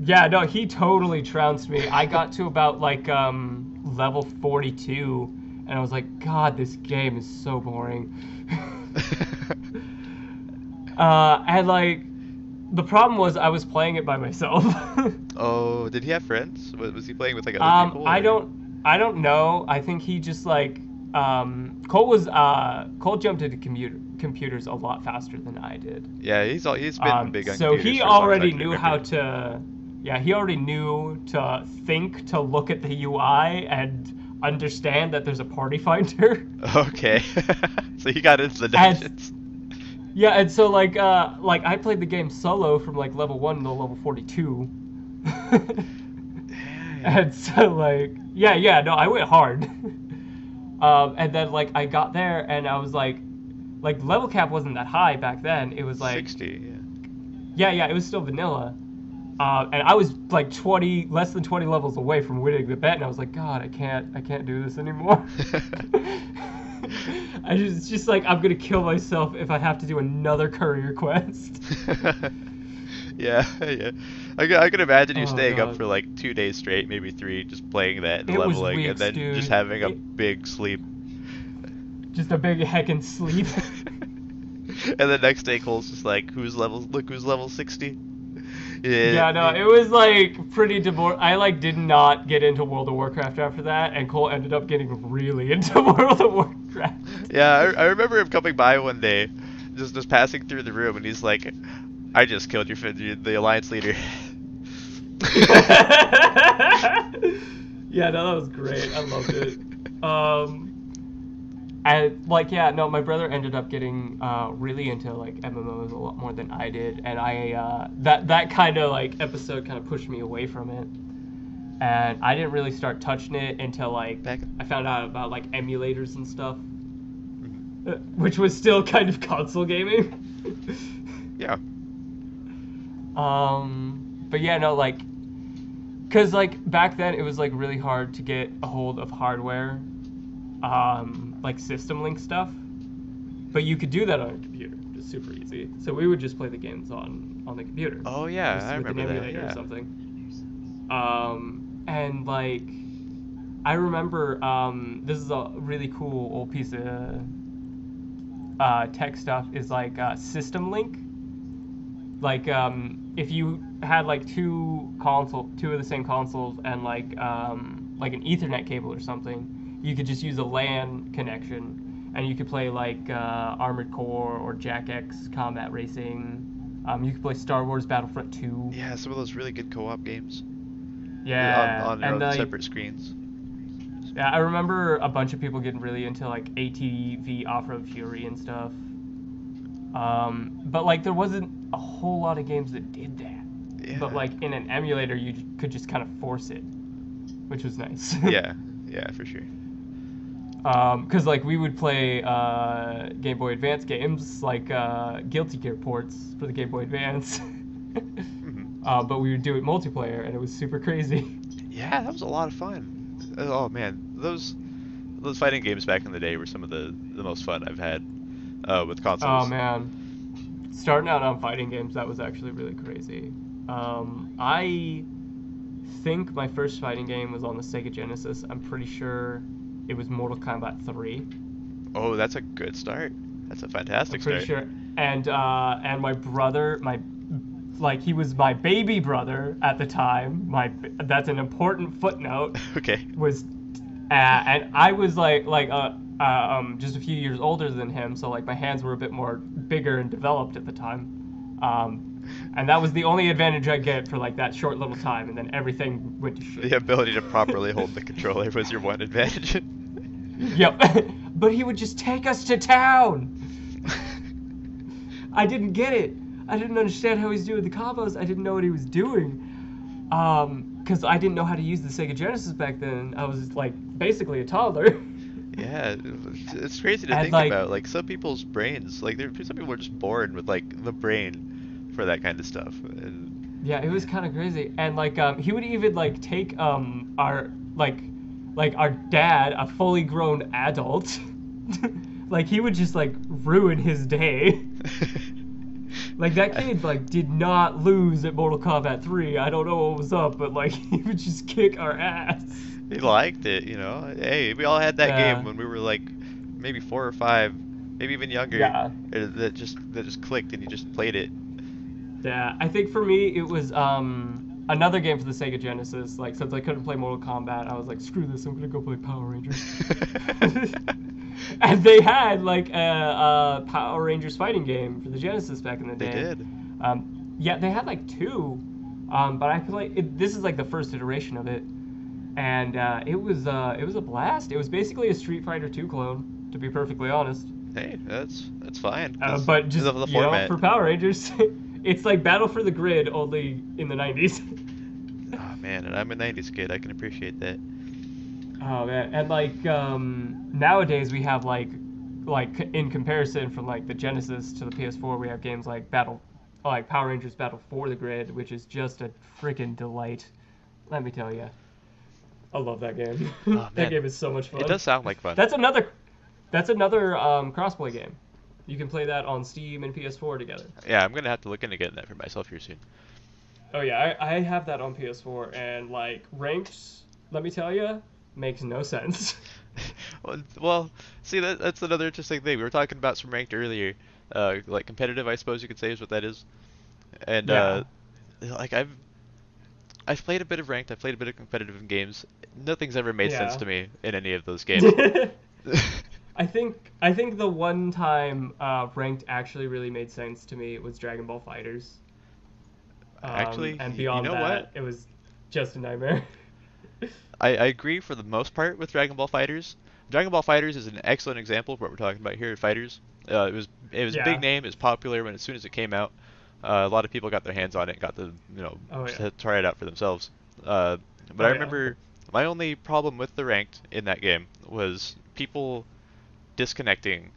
yeah, no, he totally trounced me. I got to about like um, level forty-two, and I was like, God, this game is so boring. Uh, and like, the problem was I was playing it by myself. oh, did he have friends? Was, was he playing with like other um, people? I don't, I don't know. I think he just like, um, Cole was, uh, Cole jumped into computer computers a lot faster than I did. Yeah, he's all he's been Um, big on so he for as long as I already knew how to, yeah, he already knew to think to look at the UI and understand that there's a party finder. Okay. so he got into the And- dungeons. Yeah, and so like uh like I played the game solo from like level one to level forty two. and so like yeah, yeah, no, I went hard. Um and then like I got there and I was like like level cap wasn't that high back then. It was like Sixty. Yeah. yeah, yeah, it was still vanilla. Uh, and I was like 20, less than 20 levels away from winning the bet, and I was like, God, I can't, I can't do this anymore. I just, it's just like I'm gonna kill myself if I have to do another courier quest. yeah, yeah. I, I can imagine you Oh, staying up for like two days straight, maybe three, just playing that and It leveling, weeks, and then dude. just having a It- big sleep. just a big heckin' sleep. and the next day, Cole's just like, "Who's level? Look, who's level 60? Yeah. yeah, no, it was like pretty demor. I like did not get into World of Warcraft after that, and Cole ended up getting really into World of Warcraft. Yeah, I, I remember him coming by one day, just just passing through the room, and he's like, "I just killed your the alliance leader." yeah, no, that was great. I loved it. Um, and like, yeah, no, my brother ended up getting uh, really into like MMOs a lot more than I did, and I uh, that that kind of like episode kind of pushed me away from it. And I didn't really start touching it until like Back- I found out about like emulators and stuff, Mhm. uh, which was still kind of console gaming. Yeah. Um, but yeah, no, like, cause like back then it was like really hard to get a hold of hardware, um, like system link stuff. But you could do that on a computer, just super easy. So we would just play the games on on the computer. Oh yeah, just I with remember an that. emulator Yeah. or something. Um, and like, I remember um, this is a really cool old piece of uh, tech stuff. Is like uh, System Link. Like, um, if you had like two console, two of the same consoles, and like um, like an Ethernet cable or something, you could just use a LAN connection, and you could play like uh, Armored Core or Jak X Combat Racing. Um, you could play Star Wars Battlefront 2. Yeah, some of those really good co-op games. Yeah, On, on, and separate screens. yeah, I remember a bunch of people getting really into like ATV Off-Road Fury and stuff. Um, but like there wasn't a whole lot of games that did that. Yeah. But like in an emulator, you could just kind of force it, which was nice. yeah, yeah, for sure. Because like we would play uh, Game Boy Advance games like uh, Guilty Gear ports for the Game Boy Advance. Mhm. uh, but we would do it multiplayer, and it was super crazy. Yeah, that was a lot of fun. Oh man, those those fighting games back in the day were some of the the most fun I've had uh, with consoles. Oh man, starting out on fighting games that was actually really crazy. Um, I think my first fighting game was on the Sega Genesis. I'm pretty sure it was Mortal Kombat 3. Oh, that's a good start. That's a fantastic start. I'm pretty start. sure. And uh, and my brother, my like he was my baby brother at the time. My that's an important footnote. okay. Was uh, and I was like like uh, uh, um, just a few years older than him, so like my hands were a bit more bigger and developed at the time. Um, and that was the only advantage I get for like that short little time, and then everything went to shit. The ability to properly hold the controller was your one advantage. Yep. but he would just take us to town. I didn't get it. I didn't understand how he's doing the combos. I didn't know what he was doing. Um, cause I didn't know how to use the Sega Genesis back then. I was like basically a toddler. Yeah, it's crazy to And, think like- about. Like some people's brains, like there, some people are just born with like the brain for that kind of stuff. And Yeah, it was kind of crazy, and like um, he would even like take um our like like our dad, a fully grown adult, like he would just like ruin his day. Like that kid like did not lose at Mortal Kombat 3. I don't know what was up, but like he would just kick our ass. He liked it, you know. Hey, we all had that Yeah. game when we were like maybe four or five, maybe even younger. Yeah. That just that just clicked and you just played it. Yeah, I think for me it was um another game for the Sega Genesis. Like since I couldn't play Mortal Kombat, I was like, screw this, I'm gonna go play Power Rangers. and they had like a, a Power Rangers fighting game for the Genesis back in the day. They did. Um, yeah, they had like two, um, but I feel like it, this is like the first iteration of it, and uh, it was uh, it was a blast. It was basically a Street Fighter 2 clone, to be perfectly honest. Hey, that's that's fine. Uh, but just the, you know, for Power Rangers, it's like Battle for the Grid only in the 90s. Oh man, and I'm a '90s kid. I can appreciate that. Oh man, and like um, nowadays we have like like in comparison from like the Genesis to the PS4, we have games like Battle, like Power Rangers Battle for the Grid, which is just a freaking delight. Let me tell you, I love that game. Oh, that game is so much fun. It does sound like fun. That's another. That's another um, crossplay game. You can play that on Steam and PS4 together. Yeah, I'm gonna have to look into getting that for myself here soon. Oh yeah, I, I have that on PS4, and like ranked, let me tell you, makes no sense. well, well, see that that's another interesting thing. We were talking about some ranked earlier, uh, like competitive, I suppose you could say is what that is. And uh, like I've I've played a bit of ranked, I've played a bit of competitive in games. Nothing's ever made sense to me in any of those games. I think I think the one time uh, ranked actually really made sense to me was Dragon Ball FighterZ. Um, Actually, and you know that, what? it was just a nightmare. I, I agree for the most part with Dragon Ball FighterZ. Dragon Ball FighterZ is an excellent example of what we're talking about here at Fighters. Uh, it was it was a Yeah. big name, it was popular when as soon as it came out. Uh, a lot of people got their hands on it, got the you know Oh, yeah. to try it out for themselves. Uh, but Oh, I yeah. remember my only problem with the ranked in that game was people disconnecting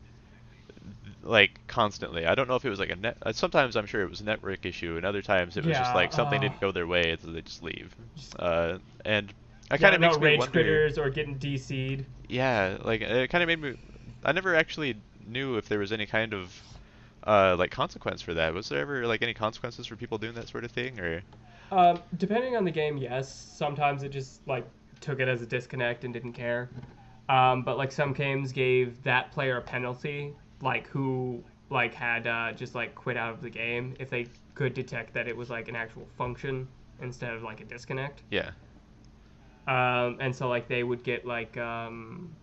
like constantly. I don't know if it was like a net. Uh, sometimes I'm sure it was a network issue, and other times it was just like something uh, didn't go their way, and so they just leave. Uh, and I kind of makes me rage wonder. critters or getting DC'd. Yeah, like it kind of made me. I never actually knew if there was any kind of uh, like consequence for that. Was there ever like any consequences for people doing that sort of thing, or? Um, depending on the game, yes. Sometimes it just like took it as a disconnect and didn't care. Um, but like some games gave that player a penalty, like who like had uh, just like quit out of the game if they could detect that it was like an actual function instead of like a disconnect. Yeah. Um, and so like they would get like um,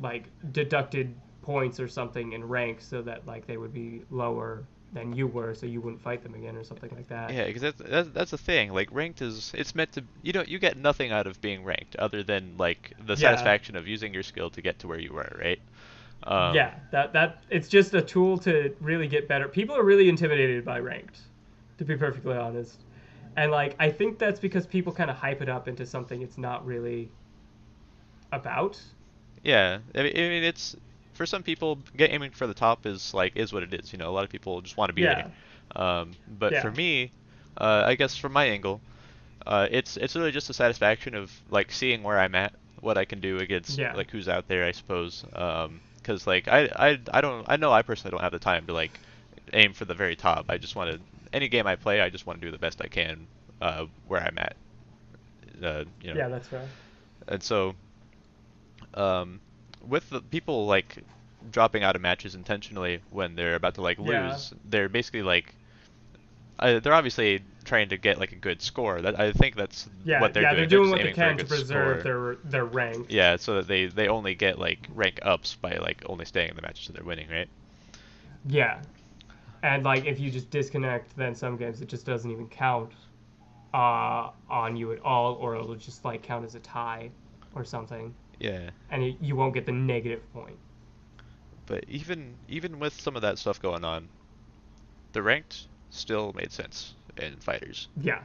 like deducted points or something in rank so that like they would be lower than you were, so you wouldn't fight them again or something like that. Yeah, because that's, that's that's the thing. Like ranked is it's meant to you don't you get nothing out of being ranked other than like the Yeah. satisfaction of using your skill to get to where you were, right? Um, yeah, that that it's just a tool to really get better. People are really intimidated by ranked, to be perfectly honest. And like I think that's because people kind of hype it up into something it's not really about. Yeah, I mean it's for some people aiming for the top is like is what it is. You know, a lot of people just want to be Yeah. there. Um, but Yeah. for me, uh, I guess from my angle, uh, it's it's really just a satisfaction of like seeing where I'm at what I can do against Yeah. like who's out there, I suppose. Um 'cause because like I, I I don't I know I personally don't have the time to like aim for the very top. I just want to any game I play, I just want to do the best I can uh, where I'm at. Uh, you know. Yeah, that's fair. And so, um, with the people like dropping out of matches intentionally when they're about to like lose, Yeah. they're basically like, uh, they're obviously trying to get like a good score. That I think that's Yeah, what they're doing. yeah, doing. they're doing what they aiming for a can to preserve score. their their rank. Yeah, so that they they only get like rank ups by like only staying in the matches that they're winning, right? Yeah. And like if you just disconnect, then some games it just doesn't even count uh, on you at all, or it'll just like count as a tie or something, Yeah. and you won't get the negative point. But even even with some of that stuff going on, the ranked still made sense in fighters. Yeah,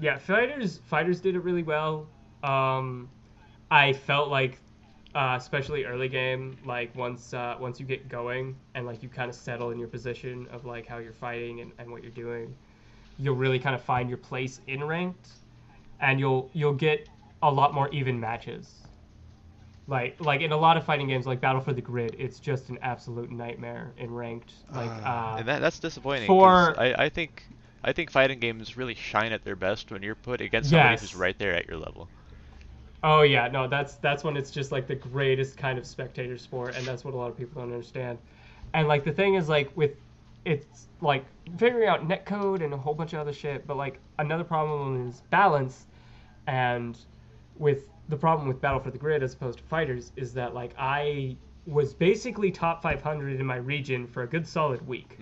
yeah. Fighters fighters did it really well. Um, I felt like, uh, especially early game, like once uh, once you get going and like you kind of settle in your position of like how you're fighting and, and what you're doing, you'll really kind of find your place in ranked, and you'll you'll get a lot more even matches. Like like in a lot of fighting games like Battle for the Grid, it's just an absolute nightmare in ranked. Like uh, and that that's disappointing. for- I I think I think fighting games really shine at their best when you're put against somebody Yes. who's right there at your level. Oh yeah, no, that's that's when it's just like the greatest kind of spectator sport, and that's what a lot of people don't understand. And like the thing is like with it's like figuring out netcode and a whole bunch of other shit, but like another problem is balance, and with the problem with Battle for the Grid as opposed to fighters is that like I was basically top 500 in my region for a good solid week.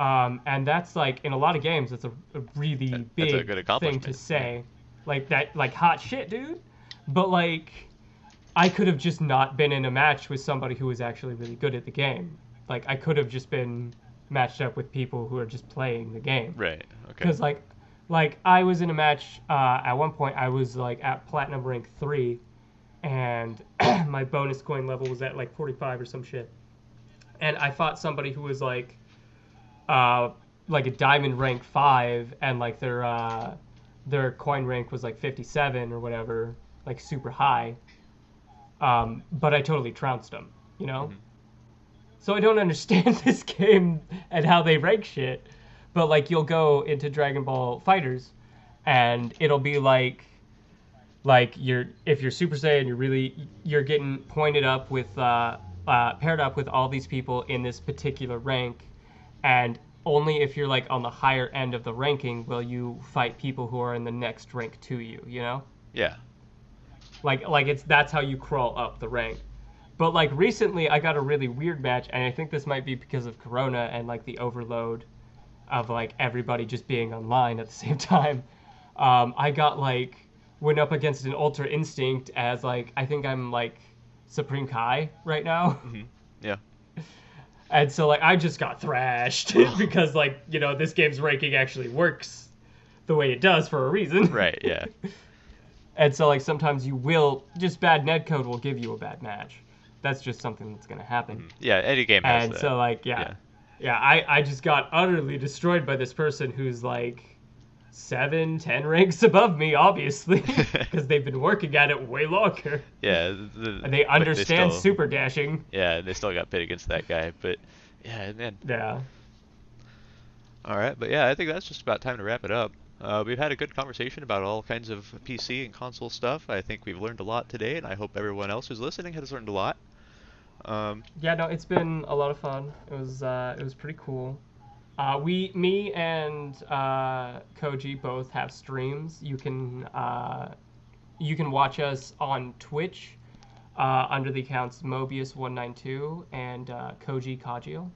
Um, and that's like in a lot of games, that's a, a really That- big a thing to say. Like that, like hot shit, dude. But like, I could have just not been in a match with somebody who was actually really good at the game. Like I could have just been matched up with people who are just playing the game. Right. Okay. Because like, like I was in a match uh, at one point. I was like at platinum rank three, and my bonus coin level was at like 45 or some shit. And I fought somebody who was like, uh, like a diamond rank five, and like their uh, their coin rank was like 57 or whatever, like super high. Um, but I totally trounced them, you know. So I don't understand this game and how they rank shit. But like you'll go into Dragon Ball FighterZ, and it'll be like, like you're if you're Super Saiyan, you're really you're getting pointed up with uh, uh, paired up with all these people in this particular rank, and only if you're like on the higher end of the ranking will you fight people who are in the next rank to you. You know yeah. like like it's that's how you crawl up the rank but like recently i got a really weird match and i think this might be because of corona and like the overload of like everybody just being online at the same time um, i got like went up against an ultra instinct as like i think i'm like supreme kai right now hmm Yeah. and so like i just got thrashed because like you know this game's ranking actually works the way it does for a reason Right. Yeah. and so like sometimes you will just bad netcode will give you a bad match. That's just something that's gonna happen. Yeah. Any game has And that. so like yeah. Yeah. Yeah. I, I just got utterly destroyed by this person who's like seven, ten ranks above me, obviously. Because they've been working at it way longer. yeah. The, And they understand still, super dashing. Yeah. They still got pit against that guy, but yeah. Man. Yeah. All right, but yeah, I think that's just about time to wrap it up. Uh, we've had a good conversation about all kinds of PC and console stuff. I think we've learned a lot today, and I hope everyone else who's listening has learned a lot. Um, Yeah, no, it's been a lot of fun. It was uh, it was pretty cool. Uh, we, me and uh, Koji both have streams. You can uh, you can watch us on Twitch uh, under the accounts Mobius192 and uh, Koji Kajio.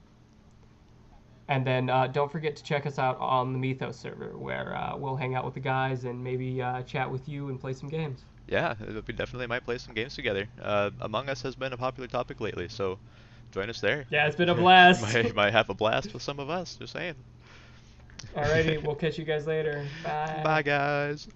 And then uh, don't forget to check us out on the Mythos server, where we'll hang out with the guys and maybe chat with you and play some games. Yeah, we definitely might play some games together. Uh, Among Us has been a popular topic lately, so join us there. Yeah, it's been a blast. might, might have a blast with some of us. Just saying. Alrighty, we'll catch you guys later. Bye. Bye, guys.